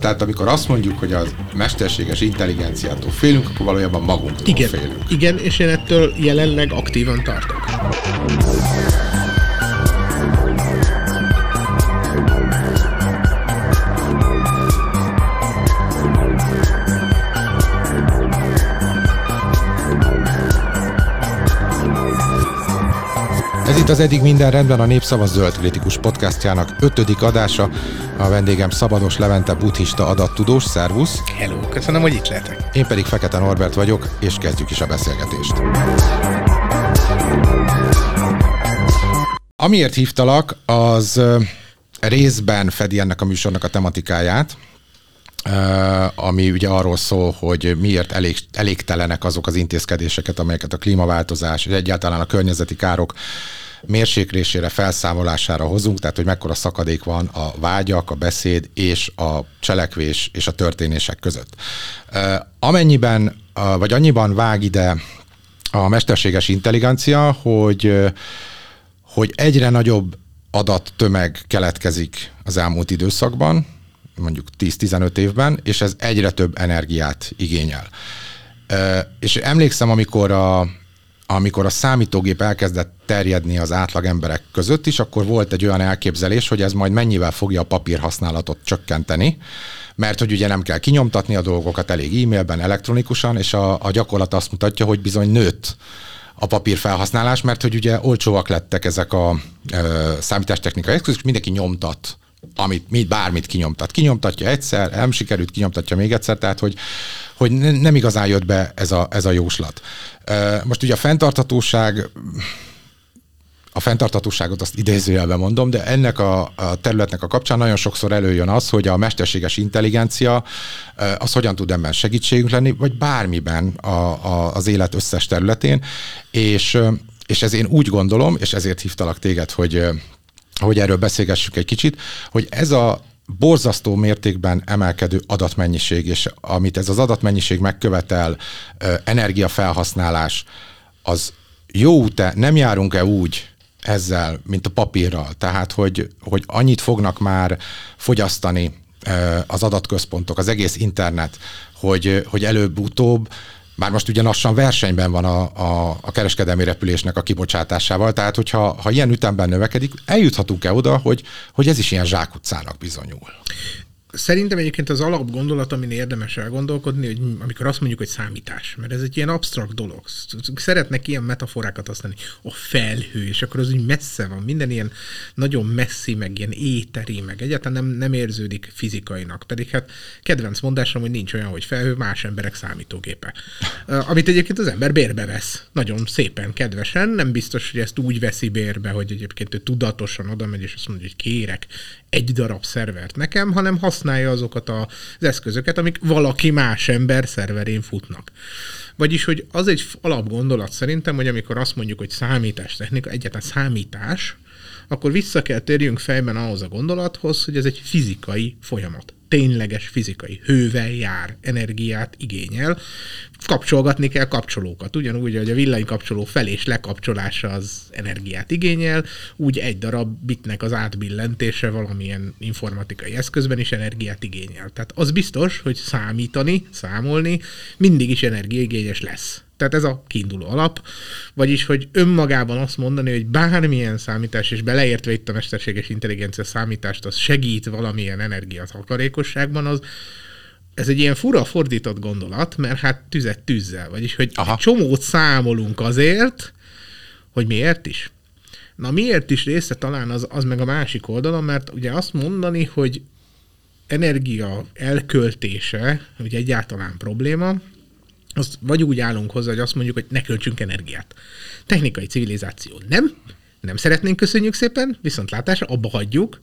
Tehát amikor azt mondjuk, hogy a mesterséges intelligenciától félünk, akkor valójában magunktól Igen, félünk. igen, és én ettől jelenleg aktívan tartok. Az Eddig minden rendben a Népszava Zöld Kritikus podcastjának ötödik adása. A vendégem Szabados Levente buddhista adattudós, szervusz. Hello, köszönöm, hogy itt lehetek. Én pedig Fekete Norbert vagyok, és kezdjük is a beszélgetést. Amiért hívtalak, az részben fedi ennek a műsornak a tematikáját, ami ugye arról szól, hogy miért elég, elégtelenek azok az intézkedéseket, amelyeket a klímaváltozás és egyáltalán a környezeti károk mérséklésére, felszámolására hozunk, tehát hogy mekkora szakadék van a vágyak, a beszéd és a cselekvés és a történések között. Amennyiben, vagy annyiban vág ide a mesterséges intelligencia, hogy hogy egyre nagyobb adattömeg keletkezik az elmúlt időszakban, mondjuk 10-15 évben, és ez egyre több energiát igényel. És emlékszem, amikor a, amikor a számítógép elkezdett terjedni az átlag emberek között is, akkor volt egy olyan elképzelés, hogy ez majd mennyivel fogja a papírhasználatot csökkenteni, mert hogy ugye nem kell kinyomtatni a dolgokat elég e-mailben, elektronikusan, és a, a gyakorlat azt mutatja, hogy bizony nőtt a papír felhasználás, mert hogy ugye olcsóak lettek ezek a ö, számítástechnikai eszközök, mindenki nyomtat amit, mit, bármit kinyomtat. Kinyomtatja egyszer, nem sikerült, kinyomtatja még egyszer, tehát hogy, hogy ne- nem igazán jött be ez a, ez a jóslat. Most ugye a fenntarthatóság a fenntartatóságot azt idézőjelben mondom, de ennek a, a területnek a kapcsán nagyon sokszor előjön az, hogy a mesterséges intelligencia az hogyan tud ebben segítségünk lenni, vagy bármiben a, a, az élet összes területén, és, és ez én úgy gondolom, és ezért hívtalak téged, hogy, hogy erről beszélgessünk egy kicsit, hogy ez a borzasztó mértékben emelkedő adatmennyiség, és amit ez az adatmennyiség megkövetel, energiafelhasználás, az jó út nem járunk-e úgy ezzel, mint a papírral? Tehát, hogy, hogy annyit fognak már fogyasztani az adatközpontok, az egész internet, hogy, hogy előbb-utóbb már most ugye lassan versenyben van a, a, a kereskedelmi repülésnek a kibocsátásával, tehát hogyha ha ilyen ütemben növekedik, eljuthatunk-e oda, hogy, hogy ez is ilyen zsákutcának bizonyul? Szerintem egyébként az alapgondolat, amin érdemes elgondolkodni, hogy amikor azt mondjuk, hogy számítás, mert ez egy ilyen absztrakt dolog. Szeretnek ilyen metaforákat használni. A felhő, és akkor az úgy messze van, minden ilyen nagyon messzi, meg ilyen éteri, meg egyáltalán nem, nem érződik fizikainak. Pedig hát kedvenc mondásom, hogy nincs olyan, hogy felhő, más emberek számítógépe. Amit egyébként az ember bérbe vesz. Nagyon szépen, kedvesen. Nem biztos, hogy ezt úgy veszi bérbe, hogy egyébként ő tudatosan oda megy, és azt mondja, hogy kérek egy darab szervert nekem, hanem használja azokat az eszközöket, amik valaki más ember szerverén futnak. Vagyis, hogy az egy alapgondolat szerintem, hogy amikor azt mondjuk, hogy számítástechnika, egyáltalán számítás, akkor vissza kell térjünk fejben ahhoz a gondolathoz, hogy ez egy fizikai folyamat. Tényleges fizikai. Hővel jár, energiát igényel. Kapcsolgatni kell kapcsolókat. Ugyanúgy, hogy a villanykapcsoló fel és lekapcsolása az energiát igényel, úgy egy darab bitnek az átbillentése valamilyen informatikai eszközben is energiát igényel. Tehát az biztos, hogy számítani, számolni mindig is energiaigényes lesz. Tehát ez a kiinduló alap, vagyis, hogy önmagában azt mondani, hogy bármilyen számítás, és beleértve itt a mesterséges intelligencia számítást, az segít valamilyen energiatakarékosságban, az ez egy ilyen fura fordított gondolat, mert hát tüzet tűzzel, vagyis, hogy Aha. csomót számolunk azért, hogy miért is. Na miért is része talán az, az meg a másik oldalon, mert ugye azt mondani, hogy energia elköltése, ugye egyáltalán probléma, azt vagy úgy állunk hozzá, hogy azt mondjuk, hogy ne költsünk energiát. Technikai civilizáció nem, nem szeretnénk, köszönjük szépen, viszont látásra, abba hagyjuk,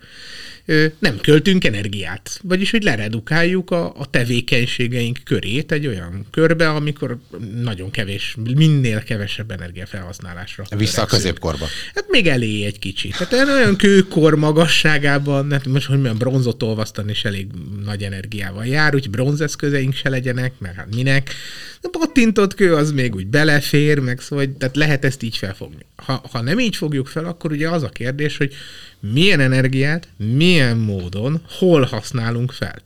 nem költünk energiát. Vagyis, hogy leredukáljuk a, a tevékenységeink körét egy olyan körbe, amikor nagyon kevés, minél kevesebb energiafelhasználásra. Vissza a törekszünk. középkorba. Hát még elé egy kicsit. Tehát olyan kőkor magasságában, hát most, hogy milyen bronzot olvasztani is elég nagy energiával jár, úgyhogy bronzeszközeink se legyenek, mert hát minek. A pattintott kő az még úgy belefér, meg szóval, tehát lehet ezt így felfogni. Ha, ha nem így fogjuk fel, akkor ugye az a kérdés, hogy milyen energiát, milyen módon, hol használunk fel.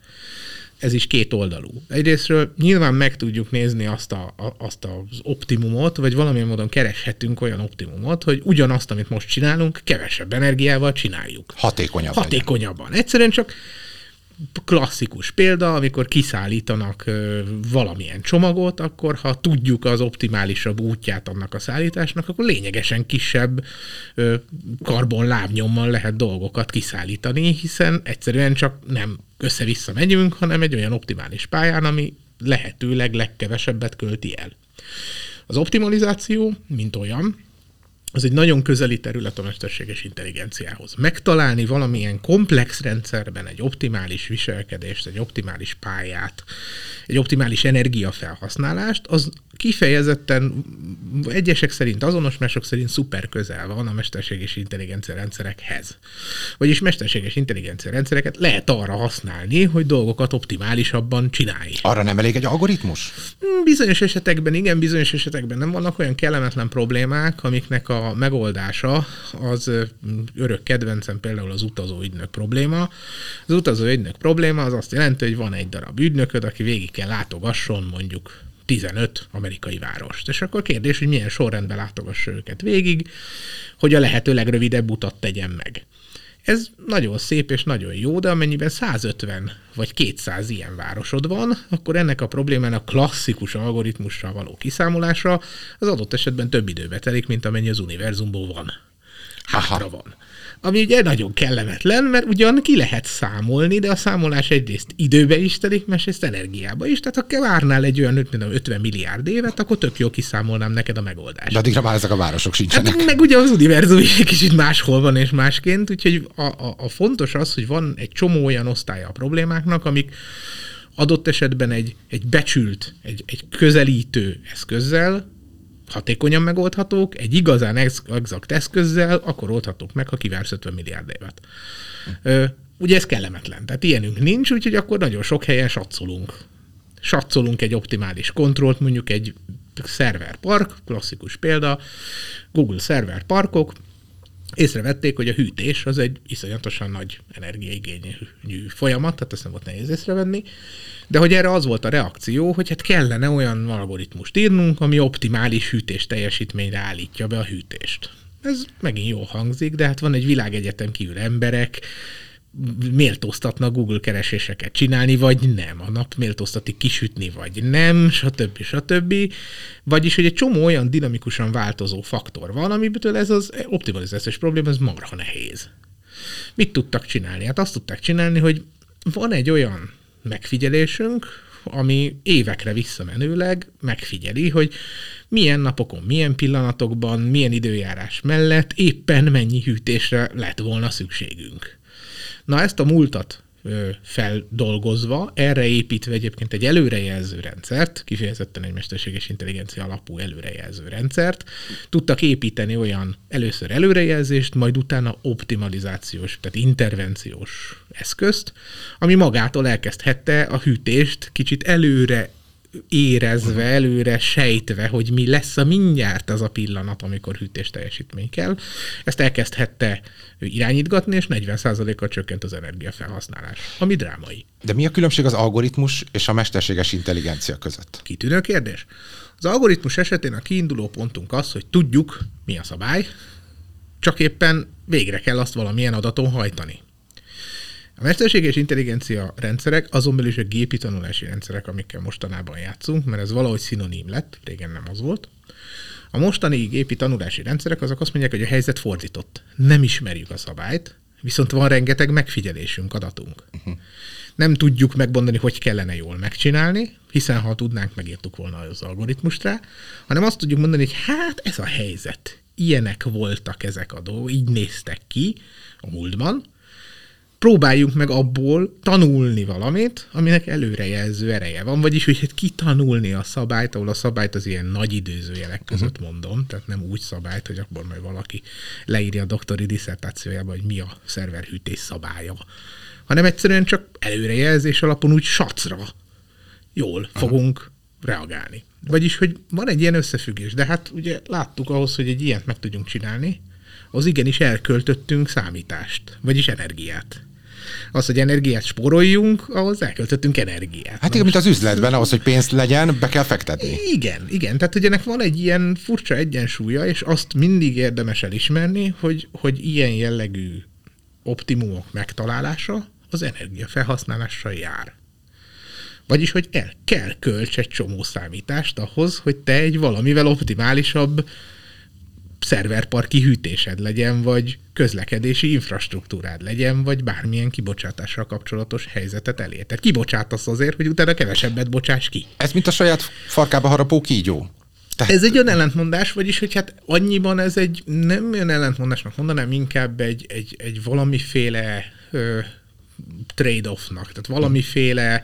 ez is két oldalú. Egyrésztről nyilván meg tudjuk nézni azt, a, a, azt az optimumot, vagy valamilyen módon kereshetünk olyan optimumot, hogy ugyanazt, amit most csinálunk, kevesebb energiával csináljuk. Hatékonyabban. Hatékonyabban. Egyszerűen csak klasszikus példa, amikor kiszállítanak valamilyen csomagot, akkor ha tudjuk az optimálisabb útját annak a szállításnak, akkor lényegesen kisebb karbonlábnyommal lehet dolgokat kiszállítani, hiszen egyszerűen csak nem össze-vissza megyünk, hanem egy olyan optimális pályán, ami lehetőleg legkevesebbet költi el. Az optimalizáció, mint olyan, az egy nagyon közeli terület a mesterséges intelligenciához. Megtalálni valamilyen komplex rendszerben egy optimális viselkedést, egy optimális pályát, egy optimális energiafelhasználást, az kifejezetten egyesek szerint azonos, mások szerint szuper közel van a mesterséges intelligencia rendszerekhez. Vagyis mesterséges intelligencia rendszereket lehet arra használni, hogy dolgokat optimálisabban csinálj. Arra nem elég egy algoritmus? Hmm, bizonyos esetekben igen, bizonyos esetekben nem vannak olyan kellemetlen problémák, amiknek a megoldása az örök kedvencem például az utazóügynök probléma. Az utazóügynök probléma az azt jelenti, hogy van egy darab ügynököd, aki végig kell látogasson mondjuk 15 amerikai várost. És akkor kérdés, hogy milyen sorrendben látogassa őket végig, hogy a lehető legrövidebb utat tegyen meg. Ez nagyon szép és nagyon jó, de amennyiben 150 vagy 200 ilyen városod van, akkor ennek a problémának klasszikus algoritmussal való kiszámolása az adott esetben több időbe telik, mint amennyi az univerzumból van. Hátra van ami ugye nagyon kellemetlen, mert ugyan ki lehet számolni, de a számolás egyrészt időbe is telik, másrészt energiába is. Tehát ha várnál egy olyan 50 milliárd évet, akkor tök jó kiszámolnám neked a megoldást. De addigra már ezek a városok sincsenek. Hát, meg ugye az univerzum is egy kicsit máshol van és másként, úgyhogy a, a, a fontos az, hogy van egy csomó olyan osztálya a problémáknak, amik adott esetben egy, egy becsült, egy, egy közelítő eszközzel hatékonyan megoldhatók, egy igazán exakt eszközzel akkor oldhatók meg, ha kivársz 50 milliárd évet. Ugye ez kellemetlen, tehát ilyenünk nincs, úgyhogy akkor nagyon sok helyen satszolunk. Satszolunk egy optimális kontrollt, mondjuk egy szerverpark, klasszikus példa, Google szerverparkok, észrevették, hogy a hűtés az egy iszonyatosan nagy energiaigényű folyamat, tehát ezt nem volt nehéz észrevenni, de hogy erre az volt a reakció, hogy hát kellene olyan algoritmust írnunk, ami optimális hűtés teljesítményre állítja be a hűtést. Ez megint jól hangzik, de hát van egy világegyetem kívül emberek, méltóztatnak Google kereséseket csinálni, vagy nem. A nap méltóztatik kisütni, vagy nem, stb. stb. Vagyis, hogy egy csomó olyan dinamikusan változó faktor van, amiből ez az optimalizációs probléma, ez marha nehéz. Mit tudtak csinálni? Hát azt tudták csinálni, hogy van egy olyan megfigyelésünk, ami évekre visszamenőleg megfigyeli, hogy milyen napokon, milyen pillanatokban, milyen időjárás mellett éppen mennyi hűtésre lett volna szükségünk. Na ezt a múltat feldolgozva, erre építve egyébként egy előrejelző rendszert, kifejezetten egy mesterséges intelligencia alapú előrejelző rendszert, tudtak építeni olyan először előrejelzést, majd utána optimalizációs, tehát intervenciós eszközt, ami magától elkezdhette a hűtést kicsit előre érezve, előre sejtve, hogy mi lesz a mindjárt az a pillanat, amikor hűtés teljesítmény kell. Ezt elkezdhette irányítgatni, és 40%-kal csökkent az energiafelhasználás, ami drámai. De mi a különbség az algoritmus és a mesterséges intelligencia között? Kitűnő kérdés. Az algoritmus esetén a kiinduló pontunk az, hogy tudjuk, mi a szabály, csak éppen végre kell azt valamilyen adaton hajtani. A mesterséges intelligencia rendszerek, azon belül is a gépi tanulási rendszerek, amikkel mostanában játszunk, mert ez valahogy szinoním lett, régen nem az volt. A mostani gépi tanulási rendszerek azok azt mondják, hogy a helyzet fordított. Nem ismerjük a szabályt, viszont van rengeteg megfigyelésünk, adatunk. Uh-huh. Nem tudjuk megmondani, hogy kellene jól megcsinálni, hiszen ha tudnánk, megírtuk volna az algoritmust rá, hanem azt tudjuk mondani, hogy hát ez a helyzet, ilyenek voltak ezek a dolgok, így néztek ki a múltban, próbáljunk meg abból tanulni valamit, aminek előrejelző ereje van, vagyis hogy hát kitanulni a szabályt, ahol a szabályt az ilyen nagy időzőjelek között uh-huh. mondom, tehát nem úgy szabályt, hogy akkor majd valaki leírja a doktori diszertációjába, hogy mi a szerverhűtés szabálya, hanem egyszerűen csak előrejelzés alapon úgy sacra jól uh-huh. fogunk reagálni. Vagyis, hogy van egy ilyen összefüggés, de hát ugye láttuk ahhoz, hogy egy ilyet meg tudjunk csinálni, az igenis elköltöttünk számítást, vagyis energiát. Az, hogy energiát spóroljunk, ahhoz elköltöttünk energiát. Hát igen, mint az üzletben, ahhoz, hogy pénzt legyen, be kell fektetni. Igen, igen. Tehát, hogy ennek van egy ilyen furcsa egyensúlya, és azt mindig érdemes elismerni, hogy, hogy ilyen jellegű optimumok megtalálása az energiafelhasználással jár. Vagyis, hogy el kell költs egy csomó számítást ahhoz, hogy te egy valamivel optimálisabb szerverparki hűtésed legyen, vagy közlekedési infrastruktúrád legyen, vagy bármilyen kibocsátással kapcsolatos helyzetet elérted. Tehát kibocsátasz azért, hogy utána kevesebbet bocsáss ki. Ez mint a saját farkába harapó kígyó. Tehát... Ez egy olyan ellentmondás, vagyis, hogy hát annyiban ez egy nem olyan ellentmondásnak mondanám, inkább egy, egy, egy valamiféle ö, trade-offnak, tehát valamiféle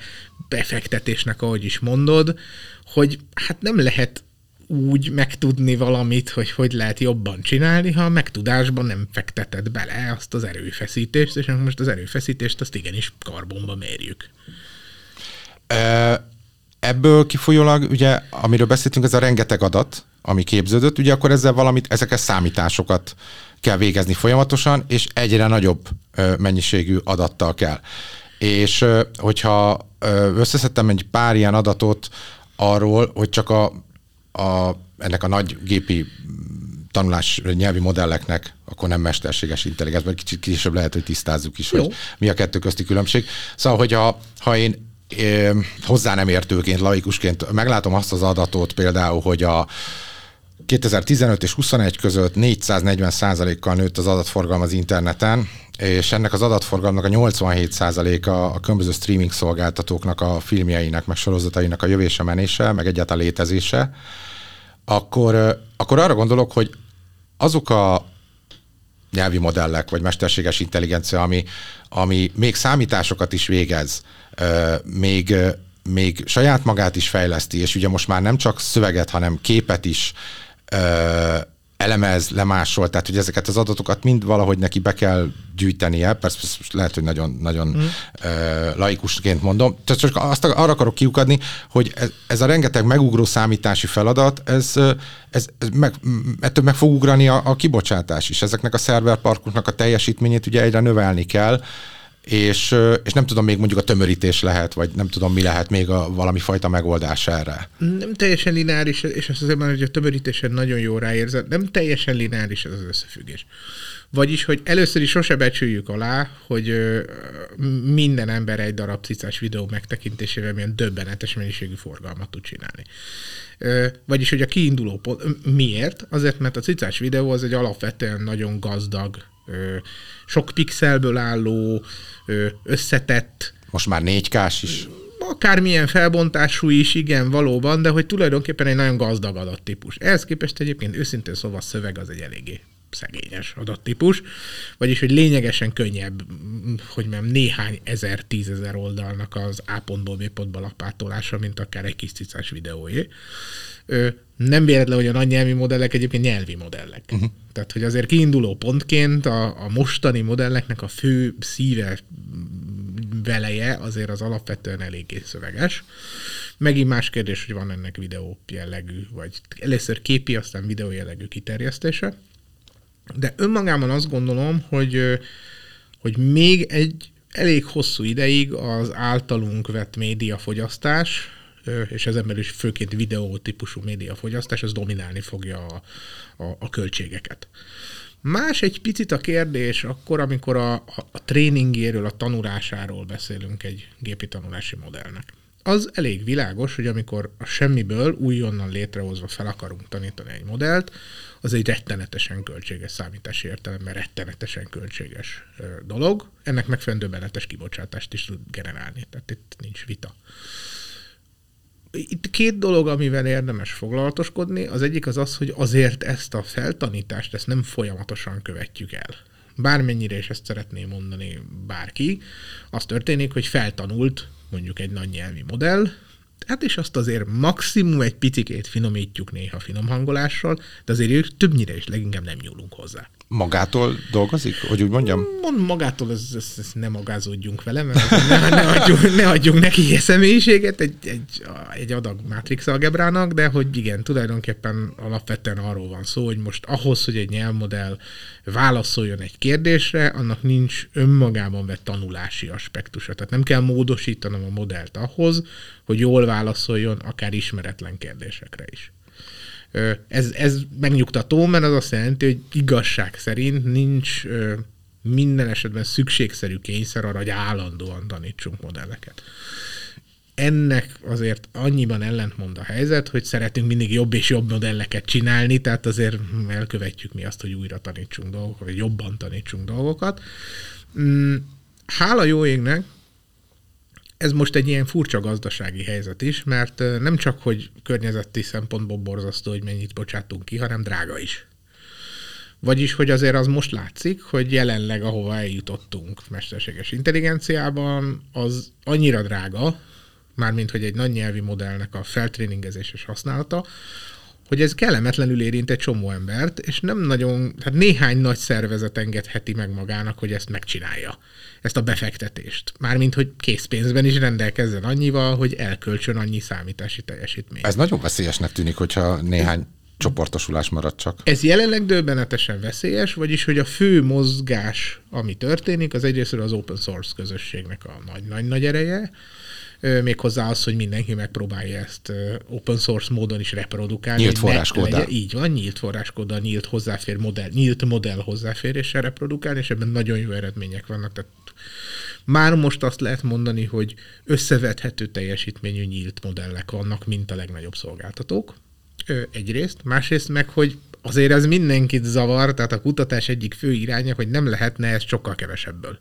befektetésnek, ahogy is mondod, hogy hát nem lehet úgy megtudni valamit, hogy hogy lehet jobban csinálni, ha a megtudásban nem fekteted bele azt az erőfeszítést, és most az erőfeszítést azt igenis karbonba mérjük. Ebből kifolyólag, ugye, amiről beszéltünk, ez a rengeteg adat, ami képződött, ugye akkor ezzel valamit, ezeket számításokat kell végezni folyamatosan, és egyre nagyobb mennyiségű adattal kell. És hogyha összeszedtem egy pár ilyen adatot arról, hogy csak a, a, ennek a nagy gépi tanulás nyelvi modelleknek, akkor nem mesterséges intelligencia, mert kicsit később lehet, hogy tisztázzuk is, Jó. hogy mi a kettő közti különbség. Szóval, hogyha ha én é, hozzá nem értőként, laikusként meglátom azt az adatot például, hogy a 2015 és 21 között 440 kal nőtt az adatforgalom az interneten, és ennek az adatforgalomnak a 87 a a különböző streaming szolgáltatóknak a filmjeinek, meg sorozatainak a jövése, menése, meg egyáltalán létezése, akkor, akkor arra gondolok, hogy azok a nyelvi modellek, vagy mesterséges intelligencia, ami, ami még számításokat is végez, még, még saját magát is fejleszti, és ugye most már nem csak szöveget, hanem képet is elemez, lemásol, tehát hogy ezeket az adatokat mind valahogy neki be kell gyűjtenie, persze lehet, hogy nagyon, nagyon mm. laikusként mondom, tehát csak azt arra akarok kiukadni, hogy ez, ez a rengeteg megugró számítási feladat, ez, ez, ez meg, ettől meg fog ugrani a, a kibocsátás is. Ezeknek a szerverparkoknak a teljesítményét ugye egyre növelni kell, és, és nem tudom, még mondjuk a tömörítés lehet, vagy nem tudom, mi lehet még a valami fajta megoldás erre. Nem teljesen lineáris, és azt azért hogy a tömörítésen nagyon jó ráérzed, nem teljesen lineáris ez az összefüggés. Vagyis, hogy először is sose becsüljük alá, hogy minden ember egy darab cicás videó megtekintésével milyen döbbenetes mennyiségű forgalmat tud csinálni. Vagyis, hogy a kiinduló pont, miért? Azért, mert a cicás videó az egy alapvetően nagyon gazdag, sok pixelből álló, összetett. Most már 4K is. Akármilyen felbontású is, igen, valóban, de hogy tulajdonképpen egy nagyon gazdag adattípus. Ehhez képest egyébként őszintén szóval szöveg az egy eléggé szegényes adattípus, vagyis, hogy lényegesen könnyebb, hogy nem néhány ezer, tízezer oldalnak az A pontból B pontba lapátolása, mint akár egy kis cicás videóé nem véletlen, hogy a nagy nyelvi modellek egyébként nyelvi modellek. Uh-huh. Tehát, hogy azért kiinduló pontként a, a mostani modelleknek a fő szíve veleje azért az alapvetően eléggé szöveges. Megint más kérdés, hogy van ennek videó jellegű, vagy először képi, aztán videó jellegű kiterjesztése. De önmagában azt gondolom, hogy, hogy még egy elég hosszú ideig az általunk vett médiafogyasztás, és ezen belül is főként videó típusú médiafogyasztás, az dominálni fogja a, a, a költségeket. Más egy picit a kérdés akkor, amikor a, a, a tréningéről, a tanulásáról beszélünk egy gépi tanulási modellnek. Az elég világos, hogy amikor a semmiből újonnan létrehozva fel akarunk tanítani egy modellt, az egy rettenetesen költséges számítási értelemben rettenetesen költséges dolog. Ennek megfelelően döbbenetes kibocsátást is tud generálni, tehát itt nincs vita itt két dolog, amivel érdemes foglalatoskodni. Az egyik az az, hogy azért ezt a feltanítást, ezt nem folyamatosan követjük el. Bármennyire is ezt szeretném mondani bárki, az történik, hogy feltanult mondjuk egy nagy nyelvi modell, Hát és azt azért maximum egy picikét finomítjuk néha finom hangolással, de azért ők többnyire is leginkább nem nyúlunk hozzá. Magától dolgozik, hogy úgy mondjam? Mond magától, ez, ez, ez nem magázódjunk vele, mert ne, ne, adjunk, ne adjunk neki ilyen személyiséget egy, egy, egy adag Matrix algebrának, de hogy igen, tulajdonképpen alapvetően arról van szó, hogy most ahhoz, hogy egy nyelvmodell válaszoljon egy kérdésre, annak nincs önmagában vett tanulási aspektusa. Tehát nem kell módosítanom a modellt ahhoz, hogy jól válaszoljon akár ismeretlen kérdésekre is. Ez, ez megnyugtató, mert az azt jelenti, hogy igazság szerint nincs minden esetben szükségszerű kényszer arra, hogy állandóan tanítsunk modelleket. Ennek azért annyiban ellentmond a helyzet, hogy szeretünk mindig jobb és jobb modelleket csinálni, tehát azért elkövetjük mi azt, hogy újra tanítsunk dolgokat, vagy jobban tanítsunk dolgokat. Mm, hála jó égnek, ez most egy ilyen furcsa gazdasági helyzet is, mert nem csak, hogy környezeti szempontból borzasztó, hogy mennyit bocsátunk ki, hanem drága is. Vagyis, hogy azért az most látszik, hogy jelenleg, ahova eljutottunk mesterséges intelligenciában, az annyira drága, mármint, hogy egy nagy nyelvi modellnek a feltréningezés és használata, hogy ez kellemetlenül érint egy csomó embert, és nem nagyon, tehát néhány nagy szervezet engedheti meg magának, hogy ezt megcsinálja, ezt a befektetést. Mármint, hogy készpénzben is rendelkezzen annyival, hogy elkölcsön annyi számítási teljesítményt. Ez nagyon veszélyesnek tűnik, hogyha néhány csoportosulás marad csak. Ez jelenleg döbbenetesen veszélyes, vagyis hogy a fő mozgás, ami történik, az egyrészt az open source közösségnek a nagy-nagy-nagy ereje, méghozzá az, hogy mindenki megpróbálja ezt open source módon is reprodukálni. Nyílt forráskóddal. Így van, nyílt forráskóddal, nyílt hozzáfér modell, nyílt modell hozzáféréssel reprodukálni, és ebben nagyon jó eredmények vannak. Tehát már most azt lehet mondani, hogy összevethető teljesítményű nyílt modellek vannak, mint a legnagyobb szolgáltatók. Egyrészt. Másrészt meg, hogy azért ez mindenkit zavar, tehát a kutatás egyik fő iránya, hogy nem lehetne ez sokkal kevesebből.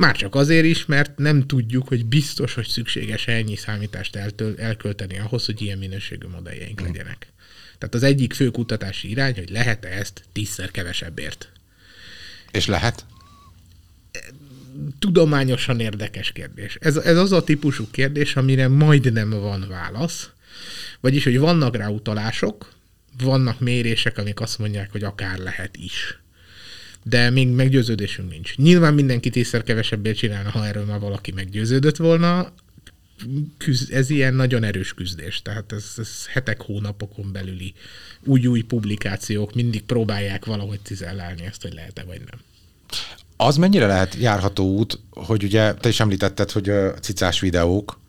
Már csak azért is, mert nem tudjuk, hogy biztos, hogy szükséges ennyi számítást eltöl, elkölteni ahhoz, hogy ilyen minőségű modelljeink mm. legyenek. Tehát az egyik fő kutatási irány, hogy lehet-e ezt tízszer kevesebbért. És lehet? Tudományosan érdekes kérdés. Ez, ez az a típusú kérdés, amire majdnem van válasz. Vagyis, hogy vannak rá utalások, vannak mérések, amik azt mondják, hogy akár lehet is de még meggyőződésünk nincs. Nyilván mindenki tízszer kevesebbért csinálna, ha erről már valaki meggyőződött volna, küzd, ez ilyen nagyon erős küzdés, tehát ez, ez hetek, hónapokon belüli új-új publikációk mindig próbálják valahogy cizellálni ezt, hogy lehet-e vagy nem. Az mennyire lehet járható út, hogy ugye te is említetted, hogy a cicás videók,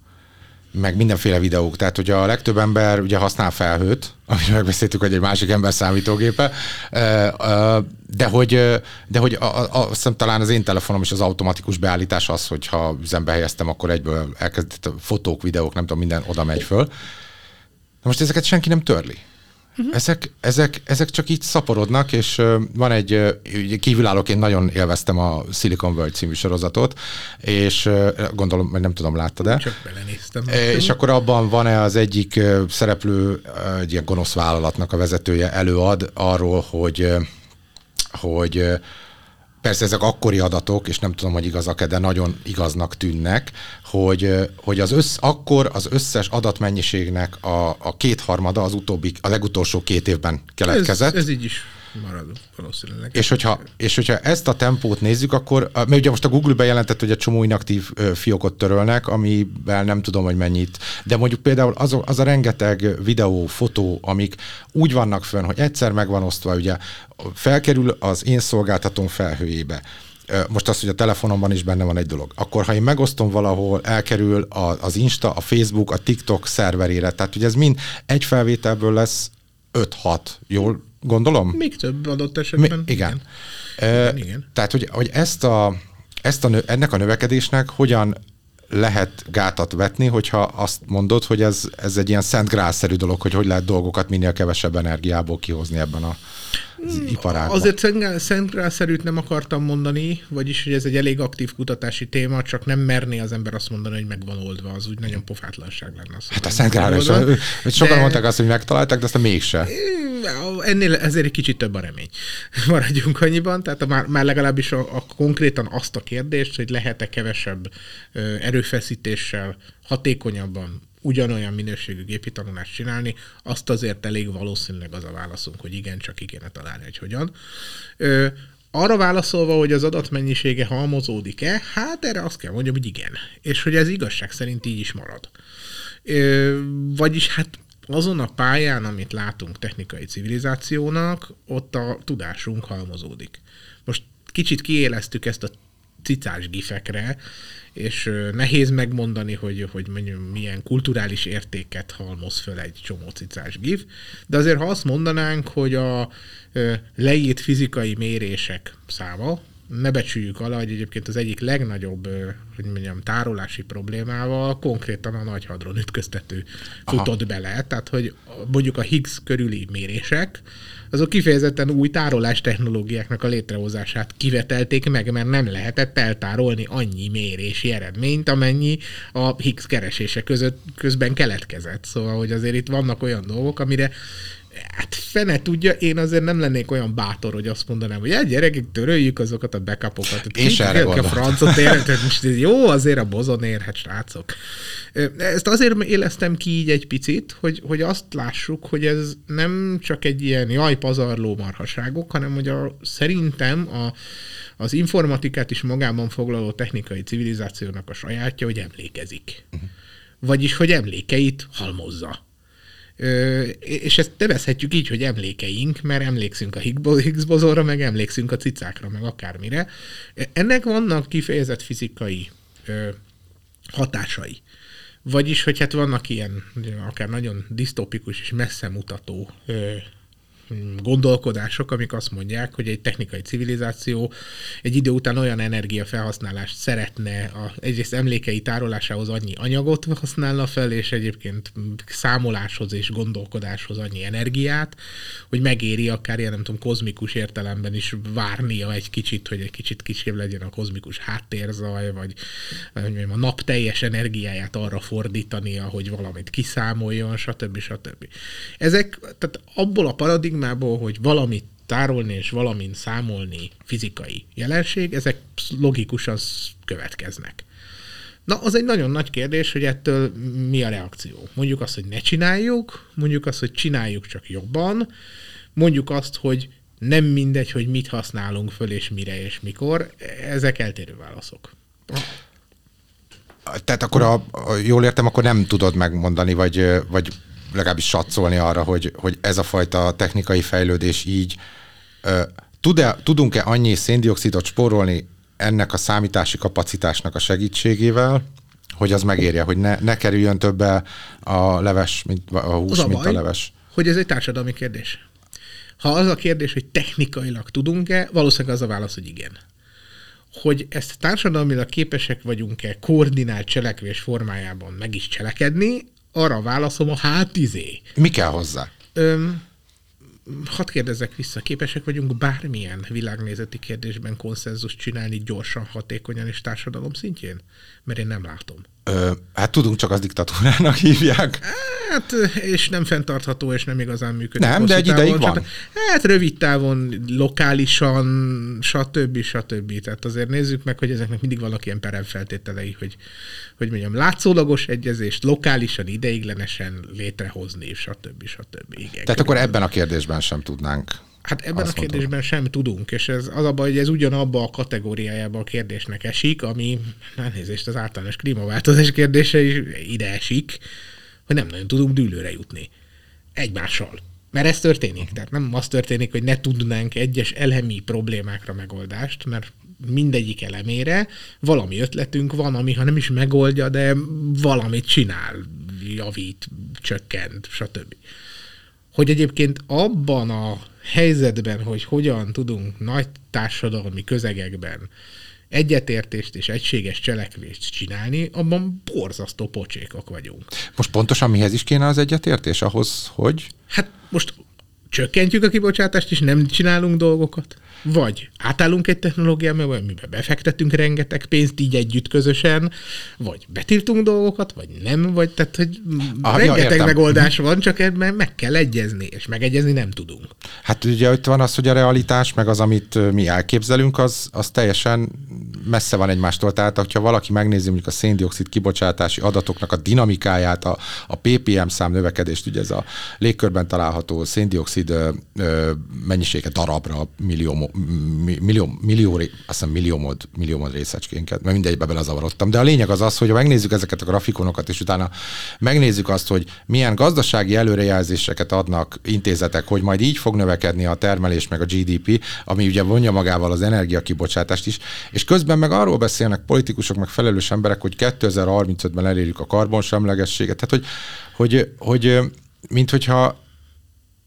meg mindenféle videók. Tehát, hogy a legtöbb ember ugye használ felhőt, amit megbeszéltük, hogy egy másik ember számítógépe, de hogy, de hogy a, a, azt hiszem talán az én telefonom is az automatikus beállítás az, hogyha üzembe helyeztem, akkor egyből elkezdett fotók, videók, nem tudom, minden oda megy föl. Na most ezeket senki nem törli. Uh-huh. Ezek, ezek, ezek csak így szaporodnak, és van egy, kívülállóként nagyon élveztem a Silicon World című sorozatot, és gondolom, hogy nem tudom, láttad-e? Csak belenéztem. És akkor abban van-e az egyik szereplő, egy ilyen gonosz vállalatnak a vezetője előad arról, hogy, hogy Persze ezek akkori adatok, és nem tudom, hogy igazak-e, de nagyon igaznak tűnnek, hogy, hogy az össz, akkor az összes adatmennyiségnek a, a kétharmada az utóbbi, a legutolsó két évben keletkezett. Ez, ez így is marad valószínűleg. És hogyha, és hogyha ezt a tempót nézzük, akkor, mert ugye most a Google bejelentett, hogy egy csomó inaktív fiókot törölnek, amivel nem tudom, hogy mennyit, de mondjuk például az, az a rengeteg videó, fotó, amik úgy vannak fönn, hogy egyszer meg van osztva, ugye felkerül az én szolgáltatóm felhőjébe most az, hogy a telefonomban is benne van egy dolog. Akkor, ha én megosztom valahol, elkerül az Insta, a Facebook, a TikTok szerverére, tehát ugye ez mind egy felvételből lesz 5-6, jól gondolom? Még több adott esetben. Mi, igen. igen. E, igen. Tehát, hogy, hogy ezt a, ezt a, ennek a növekedésnek hogyan lehet gátat vetni, hogyha azt mondod, hogy ez, ez egy ilyen szent grálszerű dolog, hogy hogy lehet dolgokat minél kevesebb energiából kihozni ebben a iparágban. Azért szent grálszerűt nem akartam mondani, vagyis, hogy ez egy elég aktív kutatási téma, csak nem merné az ember azt mondani, hogy meg van oldva, az úgy nagyon pofátlanság lenne. Az hát a is, sokan de... mondták azt, hogy megtalálták, de aztán mégse. Ennél ezért egy kicsit több a remény. Maradjunk annyiban, tehát a, már, már legalábbis a, a konkrétan azt a kérdést, hogy lehet-e kevesebb ö, erőfeszítéssel hatékonyabban ugyanolyan minőségű gépi tanulást csinálni, azt azért elég valószínűleg az a válaszunk, hogy igen, csak ki kéne találni, hogy hogyan. Ö, arra válaszolva, hogy az adatmennyisége halmozódik-e, hát erre azt kell mondjam, hogy igen. És hogy ez igazság szerint így is marad. Ö, vagyis hát azon a pályán, amit látunk technikai civilizációnak, ott a tudásunk halmozódik. Most kicsit kiéleztük ezt a cicás gifekre, és nehéz megmondani, hogy, hogy mondjuk milyen kulturális értéket halmoz föl egy csomó cicás gif, de azért ha azt mondanánk, hogy a leírt fizikai mérések száma, ne becsüljük alá, hogy egyébként az egyik legnagyobb, hogy mondjam, tárolási problémával konkrétan a nagy hadron ütköztető futott Aha. bele. Tehát, hogy mondjuk a Higgs körüli mérések, azok kifejezetten új tárolás technológiáknak a létrehozását kivetelték meg, mert nem lehetett eltárolni annyi mérési eredményt, amennyi a Higgs keresése között közben keletkezett. Szóval, hogy azért itt vannak olyan dolgok, amire Hát fene tudja, én azért nem lennék olyan bátor, hogy azt mondanám, hogy egy gyerekek, töröljük azokat a backupokat. És erre a francot érhet, most ez jó, azért a bozon érhet, srácok. Ezt azért éleztem ki így egy picit, hogy, hogy azt lássuk, hogy ez nem csak egy ilyen jaj, pazarló marhaságok, hanem hogy a, szerintem a, az informatikát is magában foglaló technikai civilizációnak a sajátja, hogy emlékezik. Uh-huh. Vagyis, hogy emlékeit halmozza és ezt nevezhetjük így, hogy emlékeink, mert emlékszünk a Higgs bozonra, meg emlékszünk a cicákra, meg akármire. Ennek vannak kifejezett fizikai hatásai. Vagyis, hogy hát vannak ilyen akár nagyon disztopikus és messze mutató gondolkodások, amik azt mondják, hogy egy technikai civilizáció egy idő után olyan energiafelhasználást szeretne, a, egyrészt emlékei tárolásához annyi anyagot használna fel, és egyébként számoláshoz és gondolkodáshoz annyi energiát, hogy megéri akár ilyen, nem tudom, kozmikus értelemben is várnia egy kicsit, hogy egy kicsit kisebb legyen a kozmikus háttérzaj, vagy mondjam, a nap teljes energiáját arra fordítania, hogy valamit kiszámoljon, stb. stb. Ezek, tehát abból a paradigmából, paradigmából, hogy valamit tárolni és valamint számolni fizikai jelenség, ezek logikusan következnek. Na, az egy nagyon nagy kérdés, hogy ettől mi a reakció. Mondjuk azt, hogy ne csináljuk, mondjuk azt, hogy csináljuk csak jobban, mondjuk azt, hogy nem mindegy, hogy mit használunk föl, és mire, és mikor. Ezek eltérő válaszok. Tehát akkor, a, a, jól értem, akkor nem tudod megmondani, vagy, vagy legalábbis satszolni arra, hogy, hogy ez a fajta technikai fejlődés így tud-e, tudunk-e annyi széndiokszidot spórolni ennek a számítási kapacitásnak a segítségével, hogy az megérje, hogy ne, ne kerüljön többe a leves, mint a hús, a mint baj, a leves. hogy ez egy társadalmi kérdés. Ha az a kérdés, hogy technikailag tudunk-e, valószínűleg az a válasz, hogy igen. Hogy ezt társadalmilag képesek vagyunk-e koordinált cselekvés formájában meg is cselekedni, arra válaszom a hát izé. Mi kell hozzá? Öm, hadd kérdezzek vissza, képesek vagyunk bármilyen világnézeti kérdésben konszenzus csinálni gyorsan, hatékonyan és társadalom szintjén? Mert én nem látom. Ö, hát tudunk, csak az diktatúrának hívják. Hát, és nem fenntartható, és nem igazán működik. Nem, de egy távon, ideig van. Hát rövid távon, lokálisan, stb. stb. Tehát azért nézzük meg, hogy ezeknek mindig vannak ilyen peremfeltételei, hogy, hogy mondjam, látszólagos egyezést lokálisan, ideiglenesen létrehozni, stb. stb. Igen, Tehát akkor ebben a kérdésben sem tudnánk Hát ebben Azt a kérdésben mondom. sem tudunk, és ez az a baj, hogy ez ugyanabba a kategóriájába a kérdésnek esik, ami, elnézést, az általános klímaváltozás kérdése is ide esik, hogy nem nagyon tudunk dűlőre jutni. Egymással. Mert ez történik. Tehát nem az történik, hogy ne tudnánk egyes elemi problémákra megoldást, mert mindegyik elemére valami ötletünk van, ami ha nem is megoldja, de valamit csinál, javít, csökkent, stb. Hogy egyébként abban a helyzetben, hogy hogyan tudunk nagy társadalmi közegekben egyetértést és egységes cselekvést csinálni, abban borzasztó pocsékok vagyunk. Most pontosan mihez is kéne az egyetértés? Ahhoz, hogy? Hát most csökkentjük a kibocsátást, és nem csinálunk dolgokat? Vagy átállunk egy technológiába, amiben befektetünk rengeteg pénzt így együtt közösen, vagy betiltunk dolgokat, vagy nem, vagy tehát, hogy ah, rengeteg ja, megoldás van, csak ebben meg kell egyezni, és megegyezni nem tudunk. Hát ugye ott van az, hogy a realitás, meg az, amit mi elképzelünk, az, az teljesen messze van egymástól. Tehát, hogyha valaki megnézi mondjuk a széndiokszid kibocsátási adatoknak a dinamikáját, a, a PPM szám növekedést, ugye ez a légkörben található széndiokszid mennyisége darabra millió millió, millió, azt hiszem millió mod, millió mod részecskénket, mert mindegybe belezavarodtam. De a lényeg az az, hogy ha megnézzük ezeket a grafikonokat, és utána megnézzük azt, hogy milyen gazdasági előrejelzéseket adnak intézetek, hogy majd így fog növekedni a termelés meg a GDP, ami ugye vonja magával az energiakibocsátást is, és közben meg arról beszélnek politikusok, meg felelős emberek, hogy 2035-ben elérjük a karbonsemlegességet. Tehát, hogy, hogy, hogy mint hogyha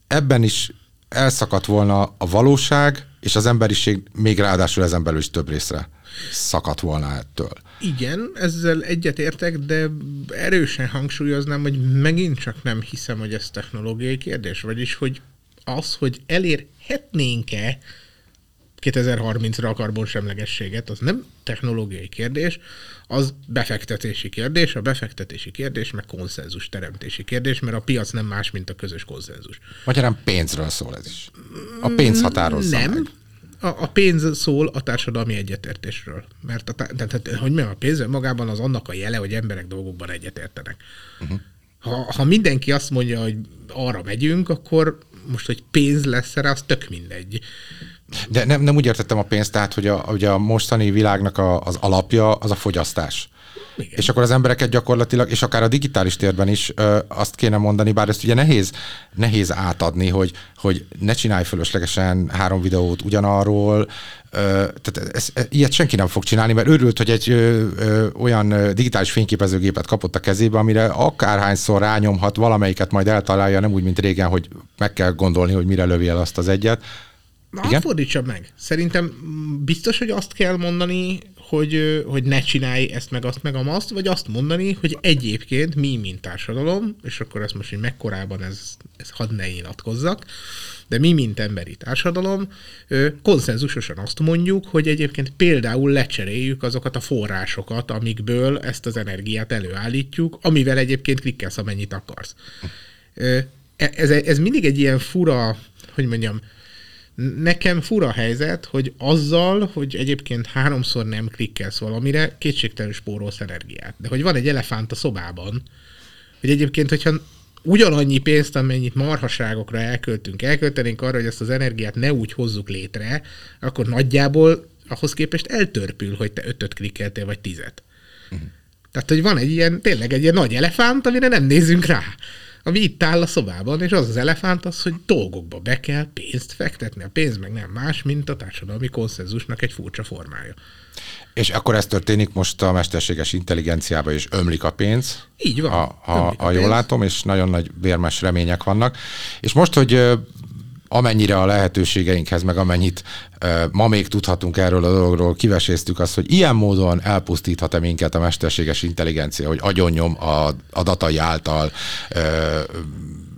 ebben is elszakadt volna a valóság, és az emberiség még ráadásul ezen belül is több részre szakadt volna ettől. Igen, ezzel egyetértek, de erősen hangsúlyoznám, hogy megint csak nem hiszem, hogy ez technológiai kérdés, vagyis, hogy az, hogy elérhetnénk-e 2030-ra a karbonsemlegességet, az nem technológiai kérdés, az befektetési kérdés, a befektetési kérdés meg konszenzus teremtési kérdés, mert a piac nem más, mint a közös konszenzus. Magyarán pénzről szól ez is. A pénz határozza Nem, meg. A, a pénz szól a társadalmi egyetértésről. Mert a, tehát, hogy mi a pénz magában az annak a jele, hogy emberek dolgokban egyetértenek. Uh-huh. Ha, ha mindenki azt mondja, hogy arra megyünk, akkor most, hogy pénz lesz erre, az tök mindegy. De nem, nem úgy értettem a pénzt, tehát, hogy a, ugye a mostani világnak a, az alapja az a fogyasztás. Igen. És akkor az embereket gyakorlatilag, és akár a digitális térben is ö, azt kéne mondani, bár ezt ugye nehéz, nehéz átadni, hogy, hogy ne csinálj fölöslegesen három videót ugyanarról, ö, tehát ez, ez, ilyet senki nem fog csinálni, mert örült, hogy egy ö, ö, olyan digitális fényképezőgépet kapott a kezébe, amire akárhányszor rányomhat, valamelyiket majd eltalálja, nem úgy, mint régen, hogy meg kell gondolni, hogy mire lövi el azt az egyet, Na, Igen? fordítsa meg. Szerintem biztos, hogy azt kell mondani, hogy, hogy ne csinálj ezt meg azt meg azt, vagy azt mondani, hogy egyébként mi, mint társadalom, és akkor ezt most, hogy mekkorában ez, ez hadd ne nyilatkozzak, de mi, mint emberi társadalom, konszenzusosan azt mondjuk, hogy egyébként például lecseréljük azokat a forrásokat, amikből ezt az energiát előállítjuk, amivel egyébként klikkelsz, amennyit akarsz. E, ez, ez mindig egy ilyen fura, hogy mondjam, Nekem fura helyzet, hogy azzal, hogy egyébként háromszor nem klikkelsz valamire, kétségtelenül spórolsz energiát. De hogy van egy elefánt a szobában, hogy egyébként, hogyha ugyanannyi pénzt, amennyit marhaságokra elköltünk, elköltenénk arra, hogy ezt az energiát ne úgy hozzuk létre, akkor nagyjából ahhoz képest eltörpül, hogy te ötöt klikkeltél, vagy tizet. Uh-huh. Tehát, hogy van egy ilyen, tényleg egy ilyen nagy elefánt, amire nem nézünk rá ami itt áll a szobában, és az az elefánt az, hogy dolgokba be kell pénzt fektetni. A pénz meg nem más, mint a társadalmi konszenzusnak egy furcsa formája. És akkor ez történik most a mesterséges intelligenciába, és ömlik a pénz. Így van. Ha, ha, ha jól látom, és nagyon nagy vérmes remények vannak. És most, hogy amennyire a lehetőségeinkhez, meg amennyit ma még tudhatunk erről a dologról, kiveséztük azt, hogy ilyen módon elpusztíthat-e minket a mesterséges intelligencia, hogy agyonnyom a, a datai által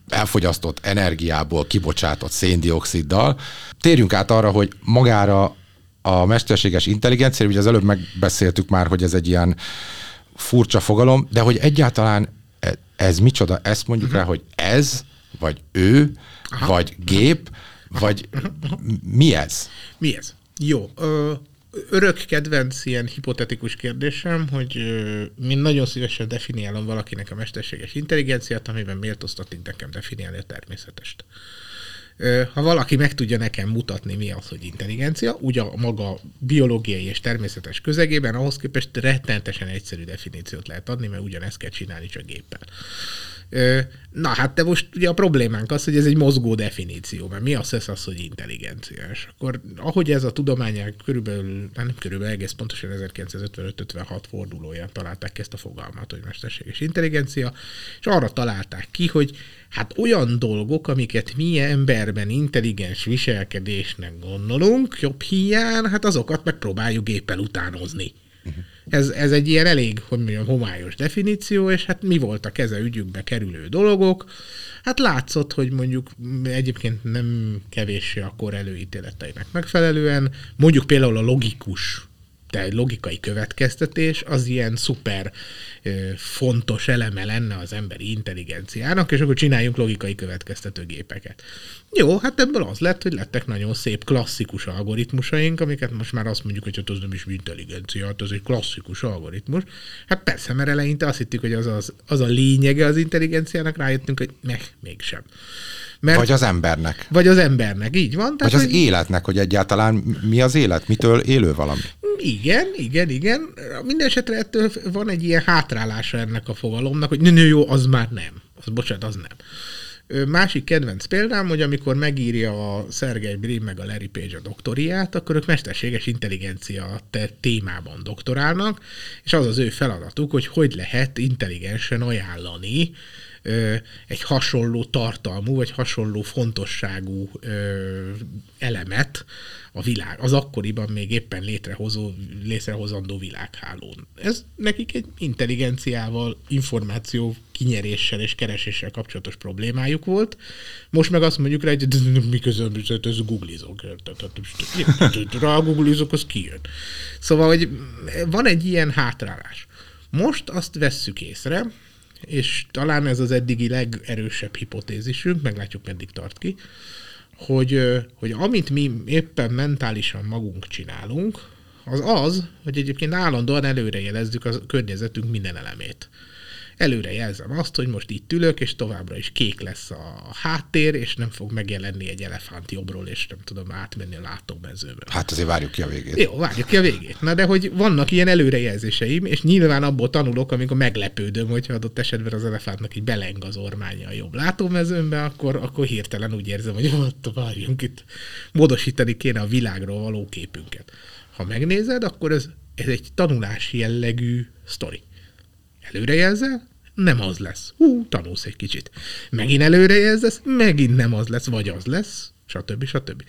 elfogyasztott energiából kibocsátott széndioksziddal. Térjünk át arra, hogy magára a mesterséges intelligencia, ugye az előbb megbeszéltük már, hogy ez egy ilyen furcsa fogalom, de hogy egyáltalán e, ez micsoda, ezt mondjuk uh-huh. rá, hogy ez, vagy ő, Aha. vagy gép, vagy mi ez? Mi ez? Jó. Ö, örök kedvenc ilyen hipotetikus kérdésem, hogy mi nagyon szívesen definiálom valakinek a mesterséges intelligenciát, amiben méltóztatni nekem definiálni a természetest. Ha valaki meg tudja nekem mutatni, mi az, hogy intelligencia, ugye a maga biológiai és természetes közegében, ahhoz képest rettenetesen egyszerű definíciót lehet adni, mert ugyanezt kell csinálni csak géppel. Na hát de most ugye a problémánk az, hogy ez egy mozgó definíció, mert mi az ez az, hogy intelligenciás. Akkor ahogy ez a tudományák körülbelül, nem körülbelül egész pontosan 1955-56 fordulóján találták ki ezt a fogalmat, hogy mesterséges intelligencia, és arra találták ki, hogy hát olyan dolgok, amiket mi emberben intelligens viselkedésnek gondolunk, jobb hiány, hát azokat megpróbáljuk géppel utánozni. Uh-huh. Ez, ez egy ilyen elég, hogy mondjam, homályos definíció, és hát mi volt a keze ügyükbe kerülő dolgok. Hát látszott, hogy mondjuk egyébként nem kevéssé a kor előítéleteinek megfelelően, mondjuk például a logikus egy logikai következtetés az ilyen szuper fontos eleme lenne az emberi intelligenciának, és akkor csináljunk logikai következtető gépeket. Jó, hát ebből az lett, hogy lettek nagyon szép klasszikus algoritmusaink, amiket most már azt mondjuk, hogy hát az nem is intelligencia, hát az egy klasszikus algoritmus. Hát persze, mert eleinte azt hittük, hogy az, az, az a lényege az intelligenciának, rájöttünk, hogy ne, mégsem. Mert, vagy az embernek. Vagy az embernek, így van. Tehát, vagy az hogy... életnek, hogy egyáltalán mi az élet, mitől élő valami. Igen, igen, igen. Mindenesetre ettől van egy ilyen hátrálása ennek a fogalomnak, hogy nő, jó, az már nem. Az, bocsánat, az nem. Másik kedvenc példám, hogy amikor megírja a Sergey Brin meg a Larry Page a doktoriát, akkor ők mesterséges intelligencia témában doktorálnak, és az az ő feladatuk, hogy hogy lehet intelligensen ajánlani egy hasonló tartalmú, vagy hasonló fontosságú elemet a világ, az akkoriban még éppen létrehozó, létrehozandó világhálón. Ez nekik egy intelligenciával, információ kinyeréssel és kereséssel kapcsolatos problémájuk volt. Most meg azt mondjuk rá, hogy mi közön, ez googlizok. Rá googlizok, az kijön. Szóval, hogy van egy ilyen hátrálás. Most azt vesszük észre, és talán ez az eddigi legerősebb hipotézisünk, meglátjuk, meddig tart ki, hogy, hogy amit mi éppen mentálisan magunk csinálunk, az az, hogy egyébként állandóan előrejelezzük a környezetünk minden elemét előre jelzem azt, hogy most itt ülök, és továbbra is kék lesz a háttér, és nem fog megjelenni egy elefánt jobbról, és nem tudom átmenni a látómezőből. Hát azért várjuk ki a végét. Jó, várjuk ki a végét. Na de hogy vannak ilyen előrejelzéseim, és nyilván abból tanulok, amikor meglepődöm, hogyha adott esetben az elefántnak így beleng az ormánya a jobb látómezőmbe, akkor, akkor hirtelen úgy érzem, hogy ott várjunk itt, módosítani kéne a világról való képünket. Ha megnézed, akkor ez, ez egy tanulási jellegű sztori. Előrejelzel, nem az lesz. Hú, tanulsz egy kicsit. Megint előrejelzesz, megint nem az lesz, vagy az lesz, stb. stb.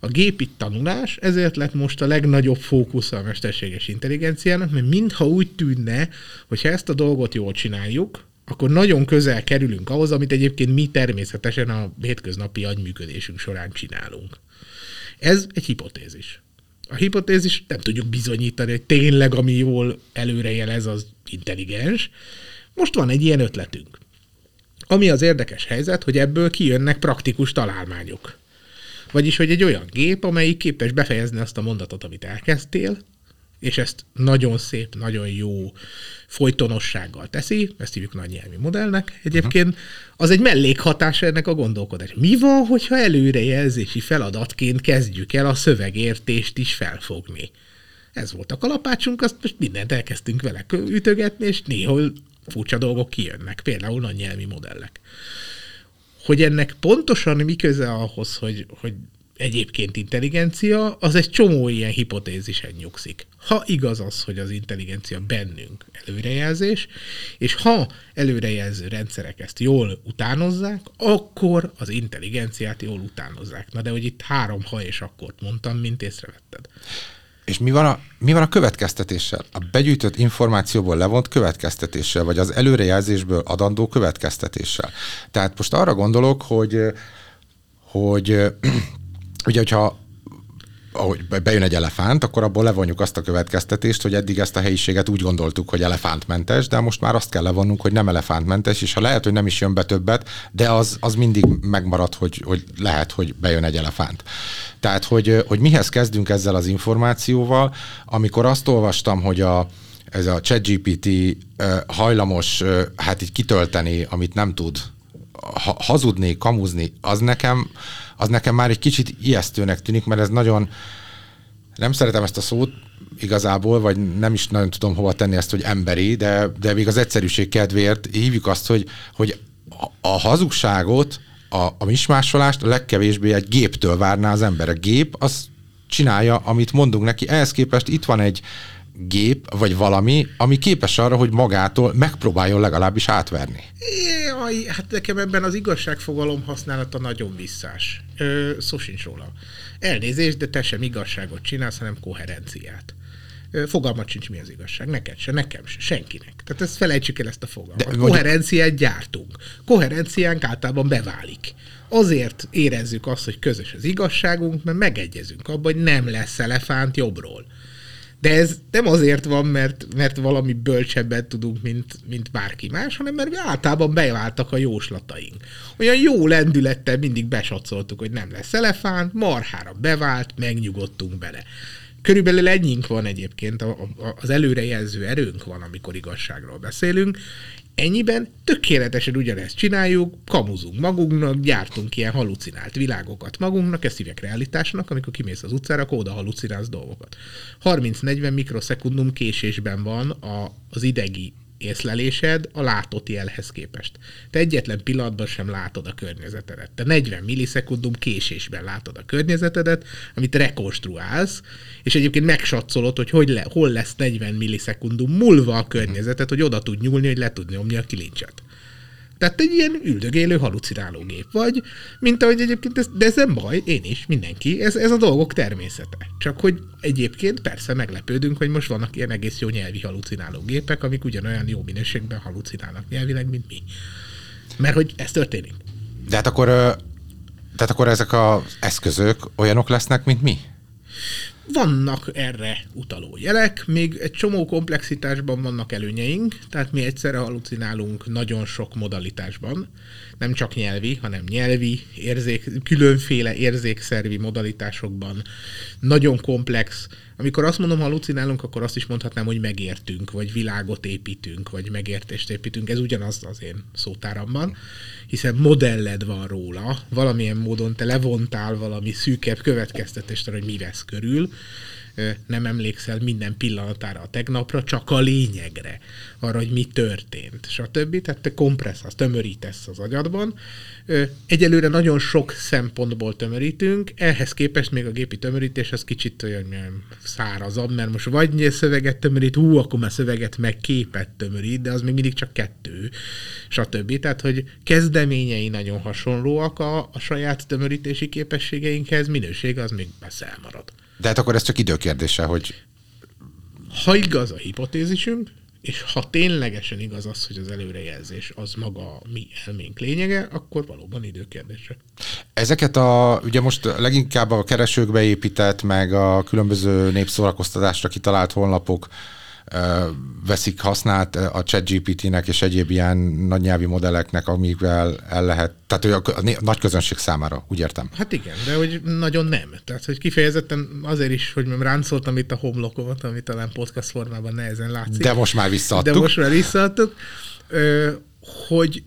A gépi tanulás ezért lett most a legnagyobb fókusz a mesterséges intelligenciának, mert mintha úgy tűnne, hogy ha ezt a dolgot jól csináljuk, akkor nagyon közel kerülünk ahhoz, amit egyébként mi természetesen a hétköznapi agyműködésünk során csinálunk. Ez egy hipotézis. A hipotézis nem tudjuk bizonyítani, hogy tényleg ami jól előrejelez, az intelligens. Most van egy ilyen ötletünk. Ami az érdekes helyzet, hogy ebből kijönnek praktikus találmányok. Vagyis, hogy egy olyan gép, amelyik képes befejezni azt a mondatot, amit elkezdtél, és ezt nagyon szép, nagyon jó folytonossággal teszi, ezt hívjuk nagy nyelvi modellnek egyébként, az egy mellékhatás ennek a gondolkodás. Mi van, hogyha előrejelzési feladatként kezdjük el a szövegértést is felfogni? Ez volt a kalapácsunk, azt most mindent elkezdtünk vele ütögetni, és néha furcsa dolgok kijönnek, például nagy nyelvi modellek. Hogy ennek pontosan mi köze ahhoz, hogy, hogy egyébként intelligencia, az egy csomó ilyen hipotézisen nyugszik. Ha igaz az, hogy az intelligencia bennünk előrejelzés, és ha előrejelző rendszerek ezt jól utánozzák, akkor az intelligenciát jól utánozzák. Na de hogy itt három ha és akkor mondtam, mint észrevetted. És mi van, a, mi van a következtetéssel? A begyűjtött információból levont következtetéssel, vagy az előrejelzésből adandó következtetéssel. Tehát most arra gondolok, hogy, hogy ugye, hogyha ahogy bejön egy elefánt, akkor abból levonjuk azt a következtetést, hogy eddig ezt a helyiséget úgy gondoltuk, hogy elefántmentes, de most már azt kell levonnunk, hogy nem elefántmentes, és ha lehet, hogy nem is jön be többet, de az, az mindig megmarad, hogy, hogy lehet, hogy bejön egy elefánt. Tehát, hogy, hogy mihez kezdünk ezzel az információval, amikor azt olvastam, hogy a, ez a ChatGPT hajlamos hát így kitölteni, amit nem tud, ha, hazudni, kamuzni, az nekem, az nekem már egy kicsit ijesztőnek tűnik, mert ez nagyon, nem szeretem ezt a szót igazából, vagy nem is nagyon tudom hova tenni ezt, hogy emberi, de, de még az egyszerűség kedvéért hívjuk azt, hogy, hogy a, a hazugságot a, a mismásolást a legkevésbé egy géptől várná az ember. A gép az csinálja, amit mondunk neki. Ehhez képest itt van egy gép, vagy valami, ami képes arra, hogy magától megpróbáljon legalábbis átverni. Jaj, hát nekem ebben az igazságfogalom használata nagyon visszás. Ö, szó sincs róla. Elnézést, de te sem igazságot csinálsz, hanem koherenciát. fogalmat sincs, mi az igazság. Neked se, nekem se, senkinek. Tehát ezt felejtsük el ezt a fogalmat. De. Koherenciát gyártunk. Koherenciánk általában beválik. Azért érezzük azt, hogy közös az igazságunk, mert megegyezünk abban, hogy nem lesz elefánt jobbról. De ez nem azért van, mert, mert valami bölcsebbet tudunk, mint, mint bárki más, hanem mert általában beváltak a jóslataink. Olyan jó lendülettel mindig besatszoltuk, hogy nem lesz elefánt, marhára bevált, megnyugodtunk bele. Körülbelül ennyink van egyébként, a, az előrejelző erőnk van, amikor igazságról beszélünk. Ennyiben tökéletesen ugyanezt csináljuk, kamuzunk magunknak, gyártunk ilyen halucinált világokat magunknak, ezt hívják realitásnak, amikor kimész az utcára, akkor oda halucinálsz dolgokat. 30-40 mikroszekundum késésben van a, az idegi észlelésed a látott jelhez képest. Te egyetlen pillanatban sem látod a környezetedet. Te 40 millisekundum késésben látod a környezetedet, amit rekonstruálsz, és egyébként megsatszolod, hogy, hogy le, hol lesz 40 millisekundum múlva a környezetet, hogy oda tud nyúlni, hogy le tud nyomni a kilincset. Tehát egy ilyen üldögélő halucinálógép vagy, mint ahogy egyébként, ez, de ez nem baj, én is, mindenki, ez, ez a dolgok természete. Csak hogy egyébként persze meglepődünk, hogy most vannak ilyen egész jó nyelvi halucinálógépek, amik ugyanolyan jó minőségben halucinálnak nyelvileg, mint mi. Mert hogy ez történik. De hát akkor, tehát akkor ezek az eszközök olyanok lesznek, mint mi? Vannak erre utaló jelek, még egy csomó komplexitásban vannak előnyeink, tehát mi egyszerre halucinálunk nagyon sok modalitásban, nem csak nyelvi, hanem nyelvi, érzék, különféle érzékszervi modalitásokban, nagyon komplex. Amikor azt mondom halucinálunk, akkor azt is mondhatnám, hogy megértünk, vagy világot építünk, vagy megértést építünk. Ez ugyanaz az én szótáramban, hiszen modelled van róla, valamilyen módon te levontál valami szűkebb következtetést hogy mi vesz körül, nem emlékszel minden pillanatára a tegnapra, csak a lényegre, arra, hogy mi történt, stb. Tehát te kompresszálsz, tömörítesz az agyadban. Egyelőre nagyon sok szempontból tömörítünk, ehhez képest még a gépi tömörítés az kicsit olyan szárazabb, mert most vagy szöveget tömörít, hú, akkor már szöveget meg képet tömörít, de az még mindig csak kettő, stb. Tehát, hogy kezdeményei nagyon hasonlóak a, a saját tömörítési képességeinkhez, minőség az még messze elmarad. De hát akkor ez csak időkérdése, hogy... Ha igaz a hipotézisünk, és ha ténylegesen igaz az, hogy az előrejelzés az maga a mi elménk lényege, akkor valóban időkérdése. Ezeket a, ugye most leginkább a keresőkbe épített, meg a különböző népszórakoztatásra kitalált honlapok, veszik használt a ChatGPT-nek és egyéb ilyen nagy nyelvi modelleknek, amikvel el lehet, tehát hogy a, a nagy közönség számára, úgy értem. Hát igen, de hogy nagyon nem. Tehát, hogy kifejezetten azért is, hogy ráncoltam itt a homlokomat, ami talán podcast formában nehezen látszik. De most már visszaadtuk. De most már visszaadtuk, hogy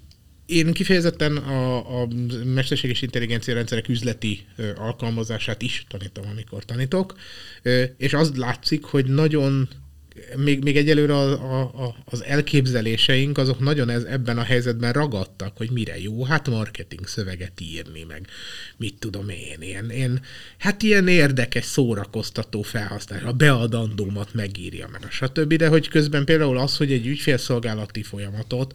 én kifejezetten a, a mesterséges intelligencia rendszerek üzleti ö, alkalmazását is tanítom, amikor tanítok, ö, és az látszik, hogy nagyon még, még egyelőre a, a, a, az elképzeléseink azok nagyon ez, ebben a helyzetben ragadtak, hogy mire jó, hát marketing szöveget írni, meg mit tudom én, ilyen, ilyen hát ilyen érdekes, szórakoztató felhasználás, a beadandómat megírja, meg a stb., de hogy közben például az, hogy egy ügyfélszolgálati folyamatot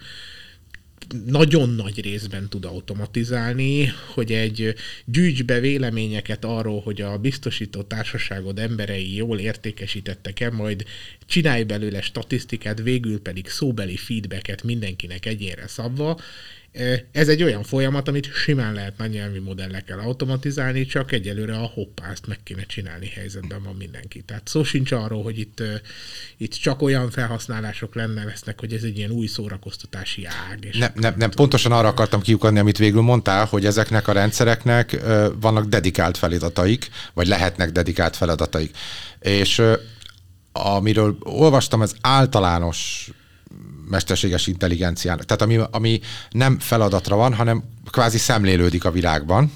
nagyon nagy részben tud automatizálni, hogy egy gyűjts be véleményeket arról, hogy a biztosító társaságod emberei jól értékesítettek-e, majd csinálj belőle statisztikát, végül pedig szóbeli feedbacket mindenkinek egyére szabva, ez egy olyan folyamat, amit simán lehet nagy nyelvi modellekkel automatizálni, csak egyelőre a hoppást meg kéne csinálni helyzetben van mindenki. Tehát szó sincs arról, hogy itt, itt csak olyan felhasználások lenne lesznek, hogy ez egy ilyen új szórakoztatási ág. És nem, nem, nem, pontosan arra akartam kiukadni, amit végül mondtál, hogy ezeknek a rendszereknek vannak dedikált feladataik, vagy lehetnek dedikált feladataik. És amiről olvastam, ez általános mesterséges intelligenciának. Tehát ami, ami nem feladatra van, hanem kvázi szemlélődik a világban.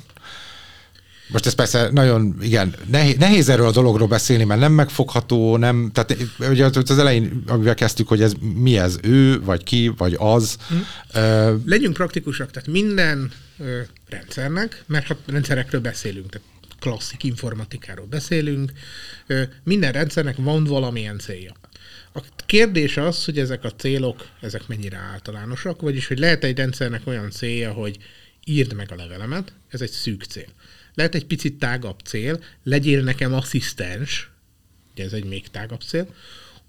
Most ez persze nagyon, igen, nehéz, nehéz erről a dologról beszélni, mert nem megfogható, nem, tehát ugye az elején, amivel kezdtük, hogy ez mi ez, ő, vagy ki, vagy az. Hm. Uh, Legyünk praktikusak, tehát minden uh, rendszernek, mert ha rendszerekről beszélünk, tehát klasszik informatikáról beszélünk, uh, minden rendszernek van valamilyen célja. A kérdés az, hogy ezek a célok, ezek mennyire általánosak, vagyis hogy lehet egy rendszernek olyan célja, hogy írd meg a levelemet, ez egy szűk cél. Lehet egy picit tágabb cél, legyél nekem asszisztens, ugye ez egy még tágabb cél,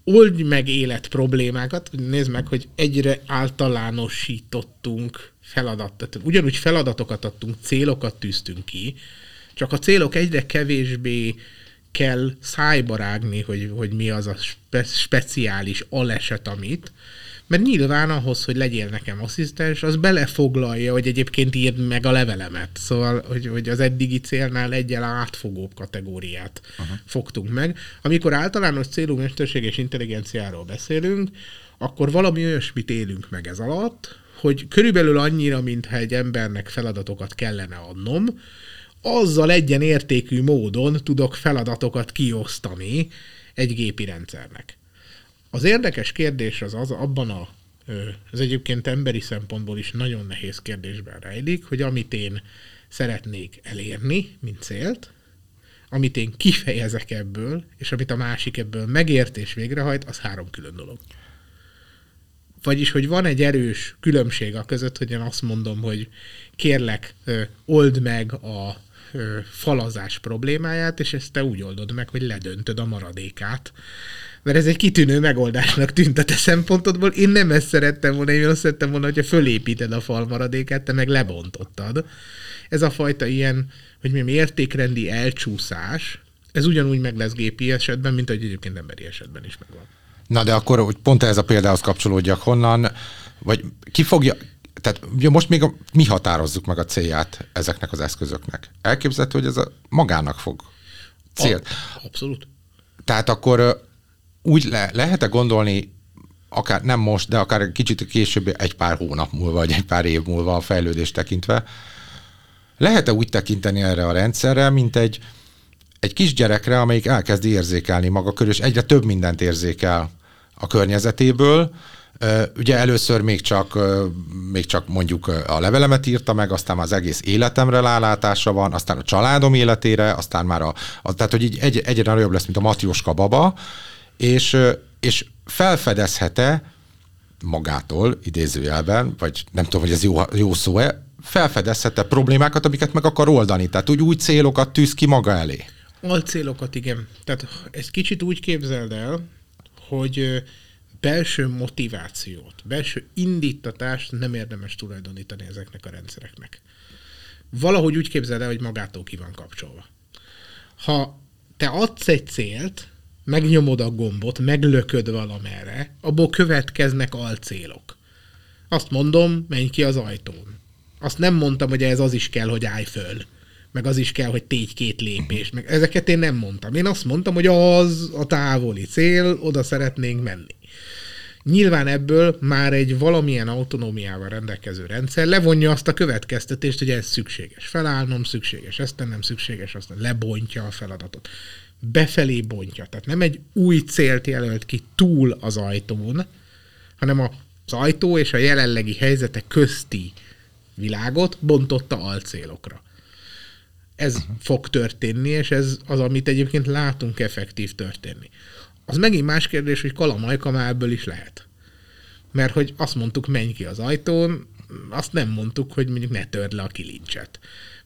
oldj meg élet problémákat, nézd meg, hogy egyre általánosítottunk feladatot, ugyanúgy feladatokat adtunk, célokat tűztünk ki, csak a célok egyre kevésbé kell szájba rágni, hogy, hogy mi az a spe, speciális aleset, amit, mert nyilván ahhoz, hogy legyél nekem asszisztens, az belefoglalja, hogy egyébként írd meg a levelemet. Szóval, hogy, hogy az eddigi célnál egyel átfogóbb kategóriát uh-huh. fogtunk meg. Amikor általános célú mesterséges intelligenciáról beszélünk, akkor valami olyasmit élünk meg ez alatt, hogy körülbelül annyira, mintha egy embernek feladatokat kellene adnom, azzal egyen értékű módon tudok feladatokat kiosztani egy gépi rendszernek. Az érdekes kérdés az, az abban a, az egyébként emberi szempontból is nagyon nehéz kérdésben rejlik, hogy amit én szeretnék elérni, mint célt, amit én kifejezek ebből, és amit a másik ebből megért és végrehajt, az három külön dolog. Vagyis, hogy van egy erős különbség a között, hogy én azt mondom, hogy kérlek, old meg a falazás problémáját, és ezt te úgy oldod meg, hogy ledöntöd a maradékát. Mert ez egy kitűnő megoldásnak tűnt a te szempontodból. Én nem ezt szerettem volna, én azt szerettem volna, hogyha fölépíted a fal maradékát, te meg lebontottad. Ez a fajta ilyen, hogy mi értékrendi elcsúszás, ez ugyanúgy meg lesz gépi esetben, mint hogy egyébként emberi esetben is megvan. Na de akkor, hogy pont ez a példához kapcsolódjak, honnan, vagy ki fogja, tehát ugye most még a, mi határozzuk meg a célját ezeknek az eszközöknek. Elképzelhető, hogy ez a magának fog célt. Abszolút. Tehát akkor úgy le, lehet-e gondolni, akár nem most, de akár kicsit később, egy pár hónap múlva, vagy egy pár év múlva a fejlődést tekintve, lehet-e úgy tekinteni erre a rendszerre, mint egy, egy kisgyerekre, amelyik elkezdi érzékelni maga körül, és egyre több mindent érzékel a környezetéből, Ugye először még csak, még csak mondjuk a levelemet írta meg, aztán az egész életemre rálátása van, aztán a családom életére, aztán már a, a tehát hogy így egy, egyre nagyobb lesz, mint a Matioska baba, és, és felfedezhet-e magától, idézőjelben, vagy nem tudom, hogy ez jó, jó szó-e, felfedezhet-e problémákat, amiket meg akar oldani? Tehát úgy új célokat tűz ki maga elé? célokat, igen. Tehát ezt kicsit úgy képzeld el, hogy belső motivációt, belső indítatást nem érdemes tulajdonítani ezeknek a rendszereknek. Valahogy úgy képzeld el, hogy magától ki van kapcsolva. Ha te adsz egy célt, megnyomod a gombot, meglököd valamerre, abból következnek alcélok. Azt mondom, menj ki az ajtón. Azt nem mondtam, hogy ez az is kell, hogy állj föl. Meg az is kell, hogy tégy két lépést. Meg ezeket én nem mondtam. Én azt mondtam, hogy az a távoli cél, oda szeretnénk menni. Nyilván ebből már egy valamilyen autonómiával rendelkező rendszer levonja azt a következtetést, hogy ez szükséges. Felállnom szükséges, ezt nem szükséges, aztán lebontja a feladatot befelé bontja. Tehát nem egy új célt jelölt ki túl az ajtón, hanem az ajtó és a jelenlegi helyzete közti világot bontotta alcélokra. Ez uh-huh. fog történni, és ez az, amit egyébként látunk effektív történni. Az megint más kérdés, hogy kalamajka már ebből is lehet. Mert hogy azt mondtuk, menj ki az ajtón, azt nem mondtuk, hogy mondjuk ne törd le a kilincset.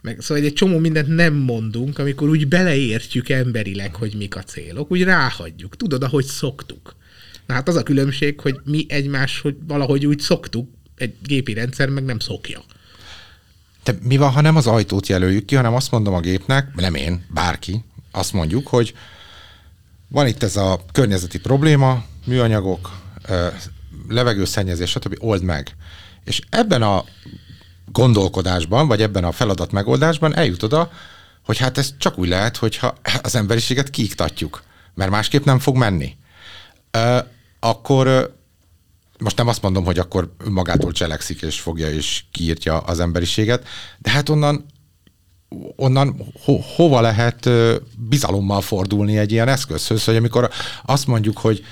Meg, szóval egy csomó mindent nem mondunk, amikor úgy beleértjük emberileg, hogy mik a célok, úgy ráhagyjuk. Tudod, ahogy szoktuk. Na hát az a különbség, hogy mi egymás, hogy valahogy úgy szoktuk, egy gépi rendszer meg nem szokja. De mi van, ha nem az ajtót jelöljük ki, hanem azt mondom a gépnek, nem én, bárki, azt mondjuk, hogy van itt ez a környezeti probléma, műanyagok, levegőszennyezés, stb. old meg. És ebben a gondolkodásban, vagy ebben a feladat megoldásban eljut oda, hogy hát ez csak úgy lehet, hogyha az emberiséget kiiktatjuk, mert másképp nem fog menni. Akkor most nem azt mondom, hogy akkor magától cselekszik, és fogja és kiírtja az emberiséget, de hát onnan onnan ho, hova lehet bizalommal fordulni egy ilyen eszközhöz, hogy amikor azt mondjuk, hogy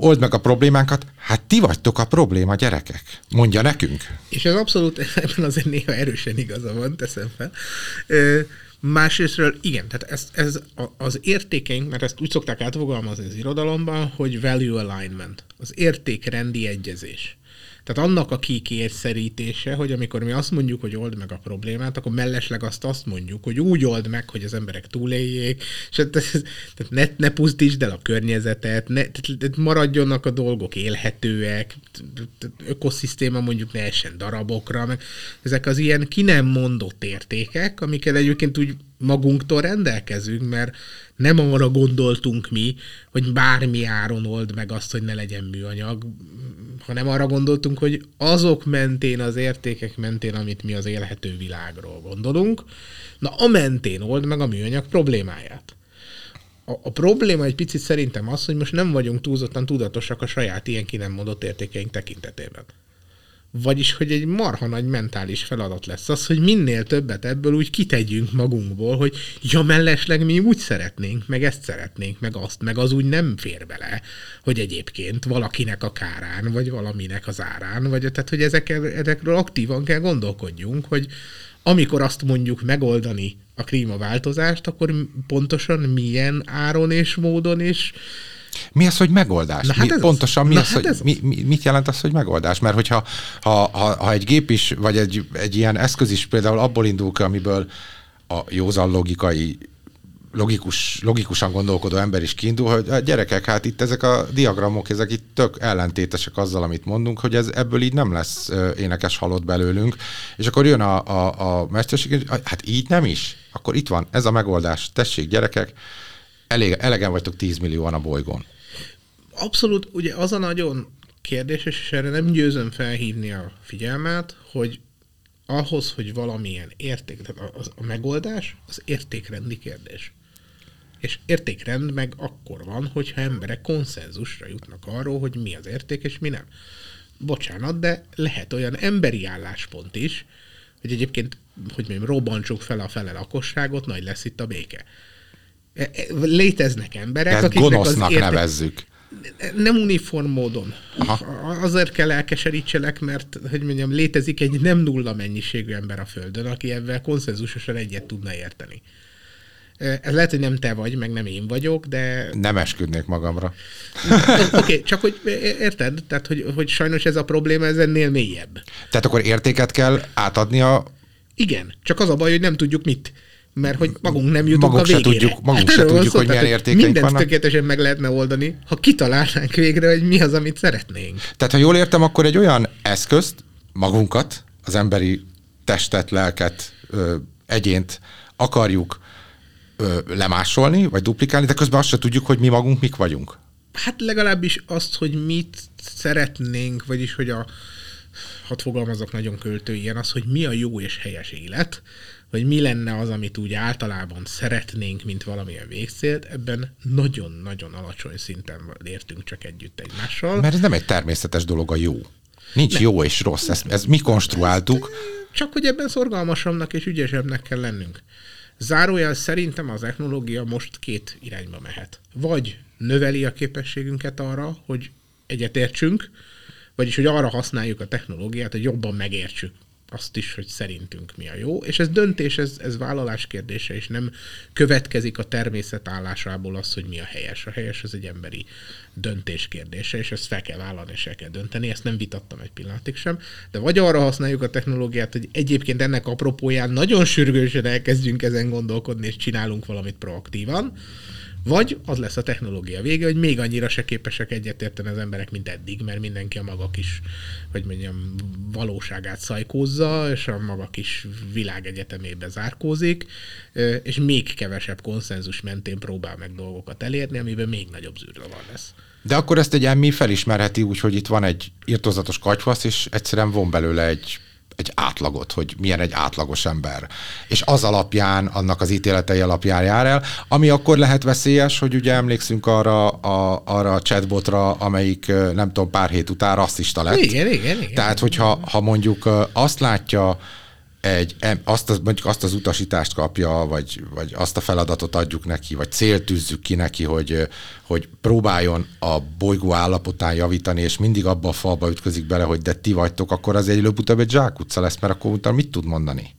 old meg a problémánkat, hát ti vagytok a probléma, gyerekek. Mondja nekünk. És ez abszolút, ebben azért néha erősen igaza van, teszem fel. Másrésztről igen, tehát ez, ez az értékeink, mert ezt úgy szokták átfogalmazni az irodalomban, hogy value alignment, az értékrendi egyezés. Tehát annak a kikérszerítése, hogy amikor mi azt mondjuk, hogy old meg a problémát, akkor mellesleg azt azt mondjuk, hogy úgy old meg, hogy az emberek túléljék, és tehát ne, ne pusztítsd el a környezetet, ne, tehát maradjonnak a dolgok élhetőek, ökoszisztéma mondjuk ne essen darabokra, meg ezek az ilyen ki nem mondott értékek, amiket egyébként úgy magunktól rendelkezünk, mert nem arra gondoltunk mi, hogy bármi áron old meg azt, hogy ne legyen műanyag, hanem arra gondoltunk, hogy azok mentén, az értékek mentén, amit mi az élhető világról gondolunk, na a mentén old meg a műanyag problémáját. A, a probléma egy picit szerintem az, hogy most nem vagyunk túlzottan tudatosak a saját ilyen ki nem mondott értékeink tekintetében. Vagyis, hogy egy marha nagy mentális feladat lesz az, hogy minél többet ebből úgy kitegyünk magunkból, hogy ja, mellesleg mi úgy szeretnénk, meg ezt szeretnénk, meg azt, meg az úgy nem fér bele, hogy egyébként valakinek a kárán, vagy valaminek az árán, vagy tehát, hogy ezekkel, ezekről aktívan kell gondolkodjunk, hogy amikor azt mondjuk megoldani a klímaváltozást, akkor pontosan milyen áron és módon és mi az, hogy megoldás? Na, hát mi, pontosan mi az, hát hogy, ez mi, mi, mit jelent az, hogy megoldás? Mert hogyha ha, ha, ha egy gép is, vagy egy, egy ilyen eszköz is például abból indul ki, amiből a józan logikai logikus, logikusan gondolkodó ember is kiindul, hogy a gyerekek, hát itt ezek a diagramok, ezek itt tök ellentétesek azzal, amit mondunk, hogy ez ebből így nem lesz énekes halott belőlünk, és akkor jön a, a, a mesterség, hát így nem is. Akkor itt van, ez a megoldás. Tessék, gyerekek, elég, elegen vagytok 10 millióan a bolygón. Abszolút, ugye az a nagyon kérdéses, és erre nem győzöm felhívni a figyelmet, hogy ahhoz, hogy valamilyen érték, tehát a, a megoldás, az értékrendi kérdés. És értékrend meg akkor van, hogyha emberek konszenzusra jutnak arról, hogy mi az érték és mi nem. Bocsánat, de lehet olyan emberi álláspont is, hogy egyébként, hogy mondjam, robbantsuk fel a fele lakosságot, nagy lesz itt a béke. E, e, léteznek emberek, Ezt akiknek gonosznak az érte... nevezzük. Nem uniform módon. Aha. Azért kell elkeserítselek, mert, hogy mondjam, létezik egy nem nulla mennyiségű ember a Földön, aki ebben konszenzusosan egyet tudna érteni. E, ez lehet, hogy nem te vagy, meg nem én vagyok, de... Nem esküdnék magamra. Oké, okay, csak hogy érted? Tehát, hogy, hogy sajnos ez a probléma ez ennél mélyebb. Tehát akkor értéket kell átadni a... Igen, csak az a baj, hogy nem tudjuk mit mert hogy magunk nem jutunk magunk a végére. Se tudjuk, magunk se tudjuk, hogy milyen értékeink Mindent vannak. tökéletesen meg lehetne oldani, ha kitalálnánk végre, hogy mi az, amit szeretnénk. Tehát, ha jól értem, akkor egy olyan eszközt, magunkat, az emberi testet, lelket, ö, egyént akarjuk ö, lemásolni, vagy duplikálni, de közben azt se tudjuk, hogy mi magunk mik vagyunk. Hát legalábbis azt, hogy mit szeretnénk, vagyis hogy a, hadd fogalmazok nagyon költő ilyen, az, hogy mi a jó és helyes élet, vagy mi lenne az, amit úgy általában szeretnénk, mint valamilyen végcélt, ebben nagyon-nagyon alacsony szinten értünk csak együtt egymással. Mert ez nem egy természetes dolog a jó. Nincs nem. jó és rossz, ezt, ezt mi konstruáltuk. Csak hogy ebben szorgalmasabbnak és ügyesebbnek kell lennünk. Zárójel szerintem az technológia most két irányba mehet. Vagy növeli a képességünket arra, hogy egyetértsünk, vagyis hogy arra használjuk a technológiát, hogy jobban megértsük azt is, hogy szerintünk mi a jó, és ez döntés, ez, ez vállalás kérdése, és nem következik a természet állásából az, hogy mi a helyes. A helyes az egy emberi döntés kérdése, és ezt fel kell vállalni, és el kell dönteni, ezt nem vitattam egy pillanatig sem, de vagy arra használjuk a technológiát, hogy egyébként ennek apropóján nagyon sürgősen elkezdjünk ezen gondolkodni, és csinálunk valamit proaktívan, vagy az lesz a technológia vége, hogy még annyira se képesek egyetérteni az emberek, mint eddig, mert mindenki a maga kis, hogy mondjam, valóságát szajkózza, és a maga kis világegyetemébe zárkózik, és még kevesebb konszenzus mentén próbál meg dolgokat elérni, amiben még nagyobb zűrzavar lesz. De akkor ezt egy emmi felismerheti úgy, hogy itt van egy irtózatos katyvasz, és egyszerűen von belőle egy egy átlagot, hogy milyen egy átlagos ember. És az alapján, annak az ítéletei alapján jár el, ami akkor lehet veszélyes, hogy ugye emlékszünk arra a, arra a chatbotra, amelyik nem tudom, pár hét után rasszista lett. Igen, igen, igen. Tehát, hogyha ha mondjuk azt látja egy, azt, az, mondjuk azt az utasítást kapja, vagy, vagy azt a feladatot adjuk neki, vagy célt tűzzük ki neki, hogy, hogy próbáljon a bolygó állapotán javítani, és mindig abba a falba ütközik bele, hogy de ti vagytok, akkor az egy előbb-utóbb egy zsákutca lesz, mert akkor utána mit tud mondani?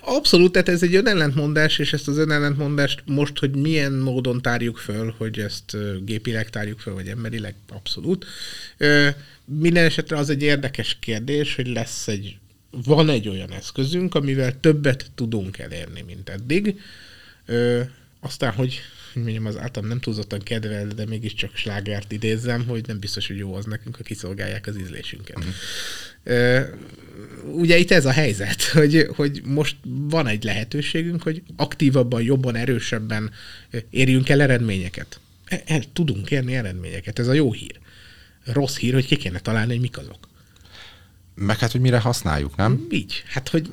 Abszolút, tehát ez egy önellentmondás, és ezt az önellentmondást most, hogy milyen módon tárjuk föl, hogy ezt gépileg tárjuk föl, vagy emberileg, abszolút. Minden esetre az egy érdekes kérdés, hogy lesz egy van egy olyan eszközünk, amivel többet tudunk elérni, mint eddig. Ö, aztán, hogy mondjam, az általam nem túlzottan kedvel, de mégiscsak slágert idézzem, hogy nem biztos, hogy jó az nekünk, ha kiszolgálják az ízlésünket. Uh-huh. Ö, ugye itt ez a helyzet, hogy, hogy most van egy lehetőségünk, hogy aktívabban, jobban, erősebben érjünk el eredményeket. El, el tudunk érni eredményeket, ez a jó hír. Rossz hír, hogy ki kéne találni, hogy mik azok meg hát, hogy mire használjuk, nem? Így. Hát, hogy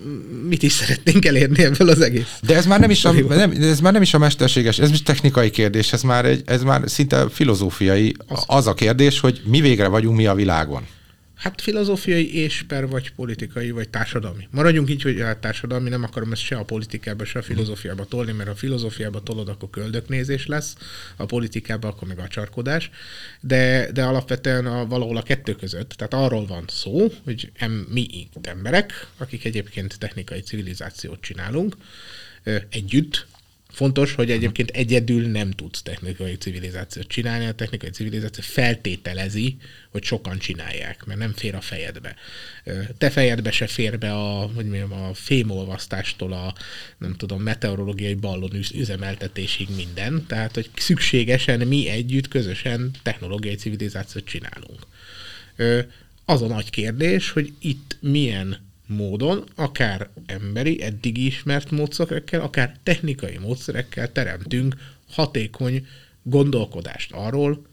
mit is szeretnénk elérni ebből az egész. De ez már nem is a, nem, ez már nem is a mesterséges, ez is technikai kérdés, ez már, egy, ez már szinte filozófiai. Az, az a kérdés, hogy mi végre vagyunk mi a világon. Hát filozófiai és per vagy politikai, vagy társadalmi. Maradjunk így, hogy hát társadalmi, nem akarom ezt se a politikába, se a filozófiába tolni, mert a filozófiába tolod, akkor köldöknézés lesz, a politikába akkor meg a csarkodás, de, de alapvetően a, valahol a kettő között. Tehát arról van szó, hogy em, mi itt emberek, akik egyébként technikai civilizációt csinálunk, együtt Fontos, hogy egyébként egyedül nem tudsz technikai civilizációt csinálni, a technikai civilizáció feltételezi, hogy sokan csinálják, mert nem fér a fejedbe. Te fejedbe se fér be a, hogy mondjam, a fémolvasztástól a, nem tudom, meteorológiai ballon üzemeltetésig minden, tehát, hogy szükségesen mi együtt, közösen technológiai civilizációt csinálunk. Az a nagy kérdés, hogy itt milyen módon, akár emberi, eddig ismert módszerekkel, akár technikai módszerekkel teremtünk hatékony gondolkodást arról,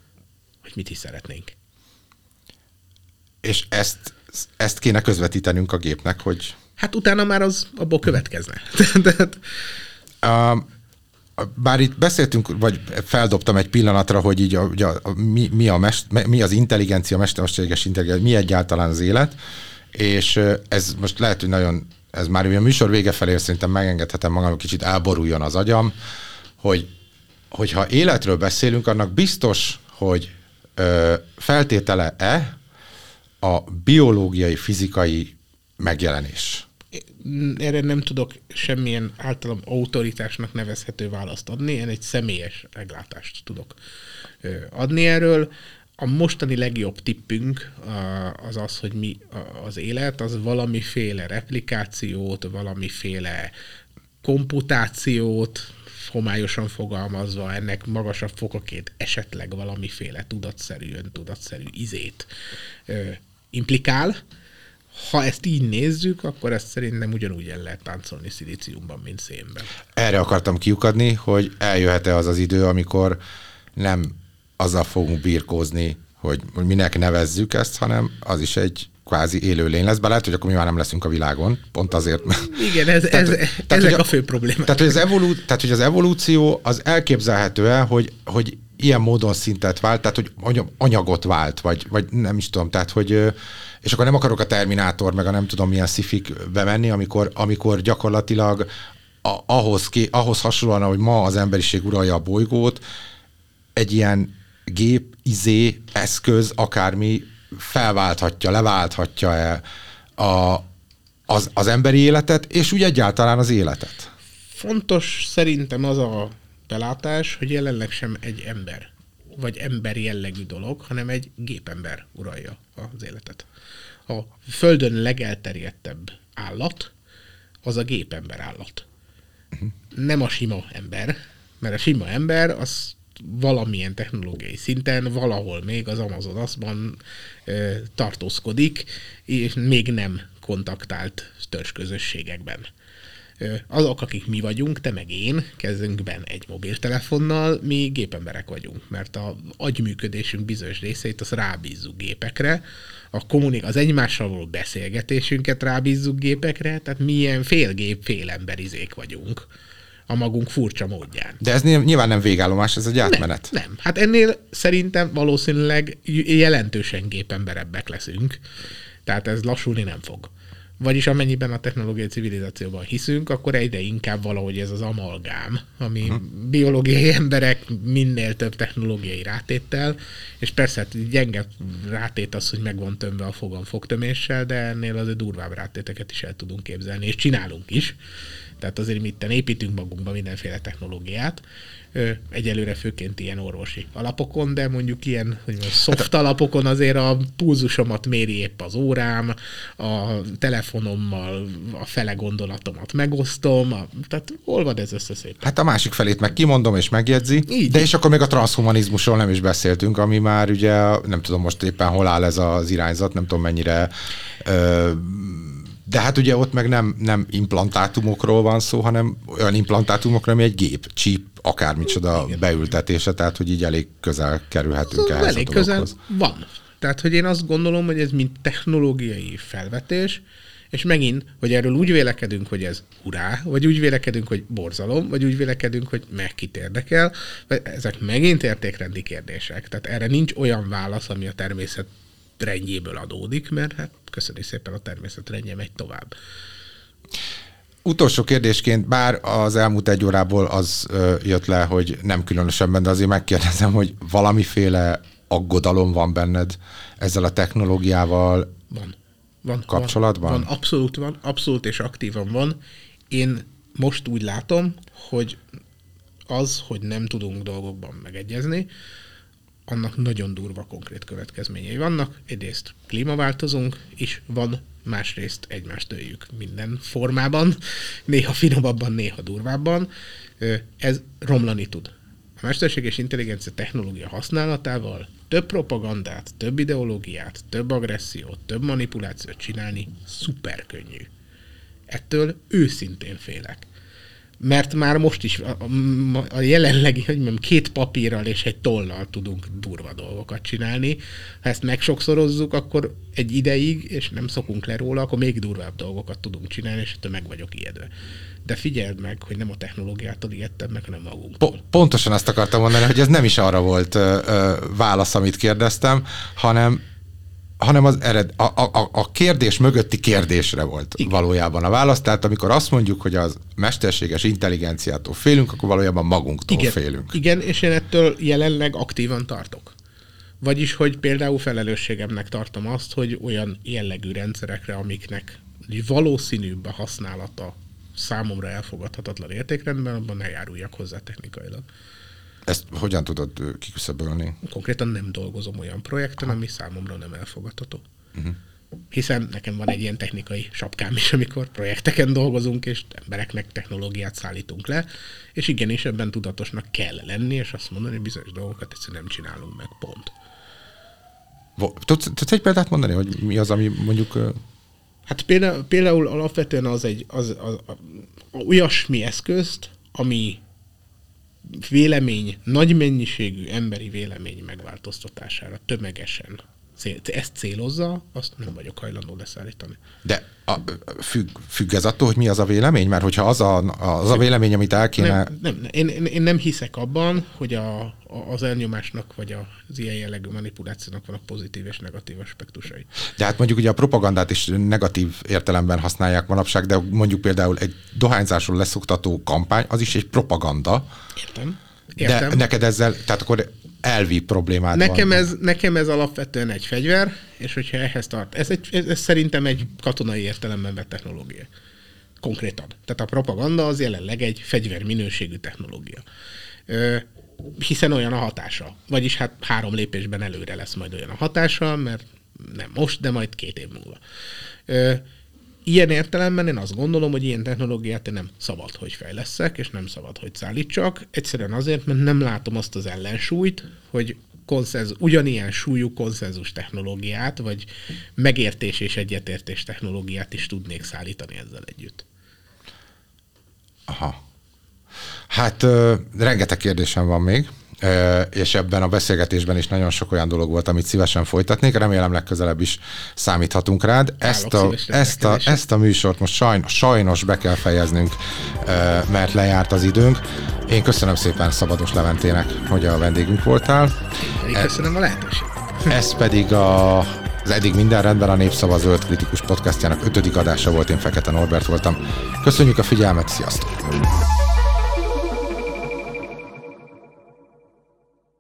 hogy mit is szeretnénk. És ezt, ezt kéne közvetítenünk a gépnek, hogy... Hát utána már az abból következne. uh, bár itt beszéltünk, vagy feldobtam egy pillanatra, hogy így a, a, a, mi, mi, a mest, mi az intelligencia, mesterséges intelligencia, mi egyáltalán az élet, és ez most lehet, hogy nagyon, ez már a műsor vége felé szerintem megengedhetem magam, kicsit elboruljon az agyam, hogy hogyha életről beszélünk, annak biztos, hogy ö, feltétele-e a biológiai, fizikai megjelenés? Erre nem tudok semmilyen általam autoritásnak nevezhető választ adni, én egy személyes meglátást tudok adni erről a mostani legjobb tippünk az az, hogy mi az élet, az valamiféle replikációt, valamiféle komputációt, homályosan fogalmazva ennek magasabb fokokét esetleg valamiféle tudatszerű, öntudatszerű izét ö, implikál. Ha ezt így nézzük, akkor ezt szerintem ugyanúgy el lehet táncolni szilíciumban, mint szénben. Erre akartam kiukadni, hogy eljöhet-e az az idő, amikor nem azzal fogunk birkózni, hogy minek nevezzük ezt, hanem az is egy kvázi élőlény lesz, be lehet, hogy akkor mi már nem leszünk a világon, pont azért, mert... Igen, ez, tehát, ez, tehát, ezek hogy, a fő problémák. Tehát hogy, az evolu, tehát, hogy az evolúció az elképzelhető el, hogy, hogy ilyen módon szintet vált, tehát hogy anyagot vált, vagy, vagy nem is tudom, tehát hogy és akkor nem akarok a Terminátor, meg a nem tudom milyen szifik bemenni, amikor, amikor gyakorlatilag a, ahhoz, ké, ahhoz hasonlóan, hogy ma az emberiség uralja a bolygót, egy ilyen gép, izé, eszköz, akármi felválthatja, leválthatja el a, az, az emberi életet, és úgy egyáltalán az életet. Fontos szerintem az a belátás, hogy jelenleg sem egy ember, vagy ember jellegű dolog, hanem egy gépember uralja az életet. A Földön legelterjedtebb állat, az a gépember állat. Uh-huh. Nem a sima ember, mert a sima ember az valamilyen technológiai szinten valahol még az Amazon azban e, tartózkodik, és még nem kontaktált törzsközösségekben. Azok, akik mi vagyunk, te meg én, kezünkben egy mobiltelefonnal, mi gépemberek vagyunk, mert a agyműködésünk bizonyos részeit az rábízzuk gépekre, a kommunik, az egymással való beszélgetésünket rábízzuk gépekre, tehát milyen félgép, félemberizék vagyunk a magunk furcsa módján. De ez nyilván nem végállomás, ez egy átmenet. Nem, nem. Hát ennél szerintem valószínűleg jelentősen gépemberebbek leszünk. Tehát ez lassulni nem fog. Vagyis amennyiben a technológiai civilizációban hiszünk, akkor egyre inkább valahogy ez az amalgám, ami uh-huh. biológiai emberek minél több technológiai rátéttel, és persze hát gyenge rátét az, hogy meg van tömve a fogam fogtöméssel, de ennél azért durvább rátéteket is el tudunk képzelni, és csinálunk is. Tehát azért mi itt építünk magunkba mindenféle technológiát, egyelőre főként ilyen orvosi alapokon, de mondjuk ilyen hogy mondjam, soft alapokon azért a pulzusomat méri épp az órám, a telefonommal a fele gondolatomat megosztom, a, tehát olvad ez össze szépen. Hát a másik felét meg kimondom és megjegyzi, Így. de és akkor még a transhumanizmusról nem is beszéltünk, ami már ugye, nem tudom most éppen hol áll ez az irányzat, nem tudom mennyire ö, de hát ugye ott meg nem, nem implantátumokról van szó, hanem olyan implantátumokról, ami egy gép, chip, akármicsoda Igen. beültetése, tehát hogy így elég közel kerülhetünk ehhez elég a közel van. Tehát, hogy én azt gondolom, hogy ez mint technológiai felvetés, és megint, hogy erről úgy vélekedünk, hogy ez hurrá, vagy úgy vélekedünk, hogy borzalom, vagy úgy vélekedünk, hogy megkit érdekel, ezek megint értékrendi kérdések. Tehát erre nincs olyan válasz, ami a természet rendjéből adódik, mert hát köszöni szépen a természet rendje megy tovább. Utolsó kérdésként, bár az elmúlt egy órából az jött le, hogy nem különösebben, de azért megkérdezem, hogy valamiféle aggodalom van benned ezzel a technológiával van. Van, kapcsolatban? Van, van, abszolút van, abszolút és aktívan van. Én most úgy látom, hogy az, hogy nem tudunk dolgokban megegyezni, annak nagyon durva konkrét következményei vannak. Egyrészt klímaváltozunk, és van, másrészt egymást dőljük minden formában, néha finomabban, néha durvábban. Ez romlani tud. A mesterséges intelligencia technológia használatával több propagandát, több ideológiát, több agressziót, több manipulációt csinálni szuper könnyű. Ettől őszintén félek mert már most is a, a, jelenlegi, hogy mondjam, két papírral és egy tollal tudunk durva dolgokat csinálni. Ha ezt megsokszorozzuk, akkor egy ideig, és nem szokunk le róla, akkor még durvább dolgokat tudunk csinálni, és ettől meg vagyok ijedve. De figyeld meg, hogy nem a technológiától ijedtem meg, hanem magunktól. Po- pontosan azt akartam mondani, hogy ez nem is arra volt ö, ö, válasz, amit kérdeztem, hanem hanem az ered, a, a, a kérdés mögötti kérdésre volt Igen. valójában a válasz. Tehát amikor azt mondjuk, hogy az mesterséges intelligenciától félünk, akkor valójában magunktól Igen. félünk. Igen, és én ettől jelenleg aktívan tartok. Vagyis, hogy például felelősségemnek tartom azt, hogy olyan jellegű rendszerekre, amiknek valószínűbb a használata számomra elfogadhatatlan értékrendben, abban ne járuljak hozzá technikailag. Ezt hogyan tudod kiküszöbölni? Konkrétan nem dolgozom olyan projekten, ami számomra nem elfogadható. Uh-huh. Hiszen nekem van egy ilyen technikai sapkám is, amikor projekteken dolgozunk, és embereknek technológiát szállítunk le, és igenis ebben tudatosnak kell lenni, és azt mondani, hogy bizonyos dolgokat egyszerűen nem csinálunk meg, pont. Tudsz, tudsz egy példát mondani, hogy mi az, ami mondjuk... Hát például, például alapvetően az egy az, az, az, az, olyasmi eszközt, ami vélemény, nagy mennyiségű emberi vélemény megváltoztatására tömegesen ezt célozza, azt nem vagyok hajlandó leszállítani. De a, függ, függ ez attól, hogy mi az a vélemény? Mert hogyha az a, az a vélemény, amit el kéne... Nem, nem én, én nem hiszek abban, hogy a, a, az elnyomásnak, vagy az ilyen jellegű manipulációnak van a pozitív és negatív aspektusai. De hát mondjuk ugye a propagandát is negatív értelemben használják manapság, de mondjuk például egy dohányzásról leszoktató kampány, az is egy propaganda. Értem. Értem. De neked ezzel, tehát akkor elvi problémád nekem van. Ez, nekem ez alapvetően egy fegyver, és hogyha ehhez tart, ez, egy, ez, ez szerintem egy katonai értelemben vett technológia. Konkrétan. Tehát a propaganda az jelenleg egy fegyver minőségű technológia. Ö, hiszen olyan a hatása. Vagyis hát három lépésben előre lesz majd olyan a hatása, mert nem most, de majd két év múlva. Ö, ilyen értelemben én azt gondolom, hogy ilyen technológiát én nem szabad, hogy fejleszek, és nem szabad, hogy szállítsak. Egyszerűen azért, mert nem látom azt az ellensúlyt, hogy konszenzus, ugyanilyen súlyú konszenzus technológiát, vagy megértés és egyetértés technológiát is tudnék szállítani ezzel együtt. Aha. Hát uh, rengeteg kérdésem van még és ebben a beszélgetésben is nagyon sok olyan dolog volt, amit szívesen folytatnék. Remélem legközelebb is számíthatunk rád. Ezt a, ezt, a, ezt a műsort most sajnos, sajnos be kell fejeznünk, mert lejárt az időnk. Én köszönöm szépen Szabados Leventének, hogy a vendégünk voltál. Én köszönöm a lehetőséget. Ez pedig a Ez eddig minden rendben a Népszava Zöld Kritikus podcastjának ötödik adása volt, én Fekete Norbert voltam. Köszönjük a figyelmet, sziasztok!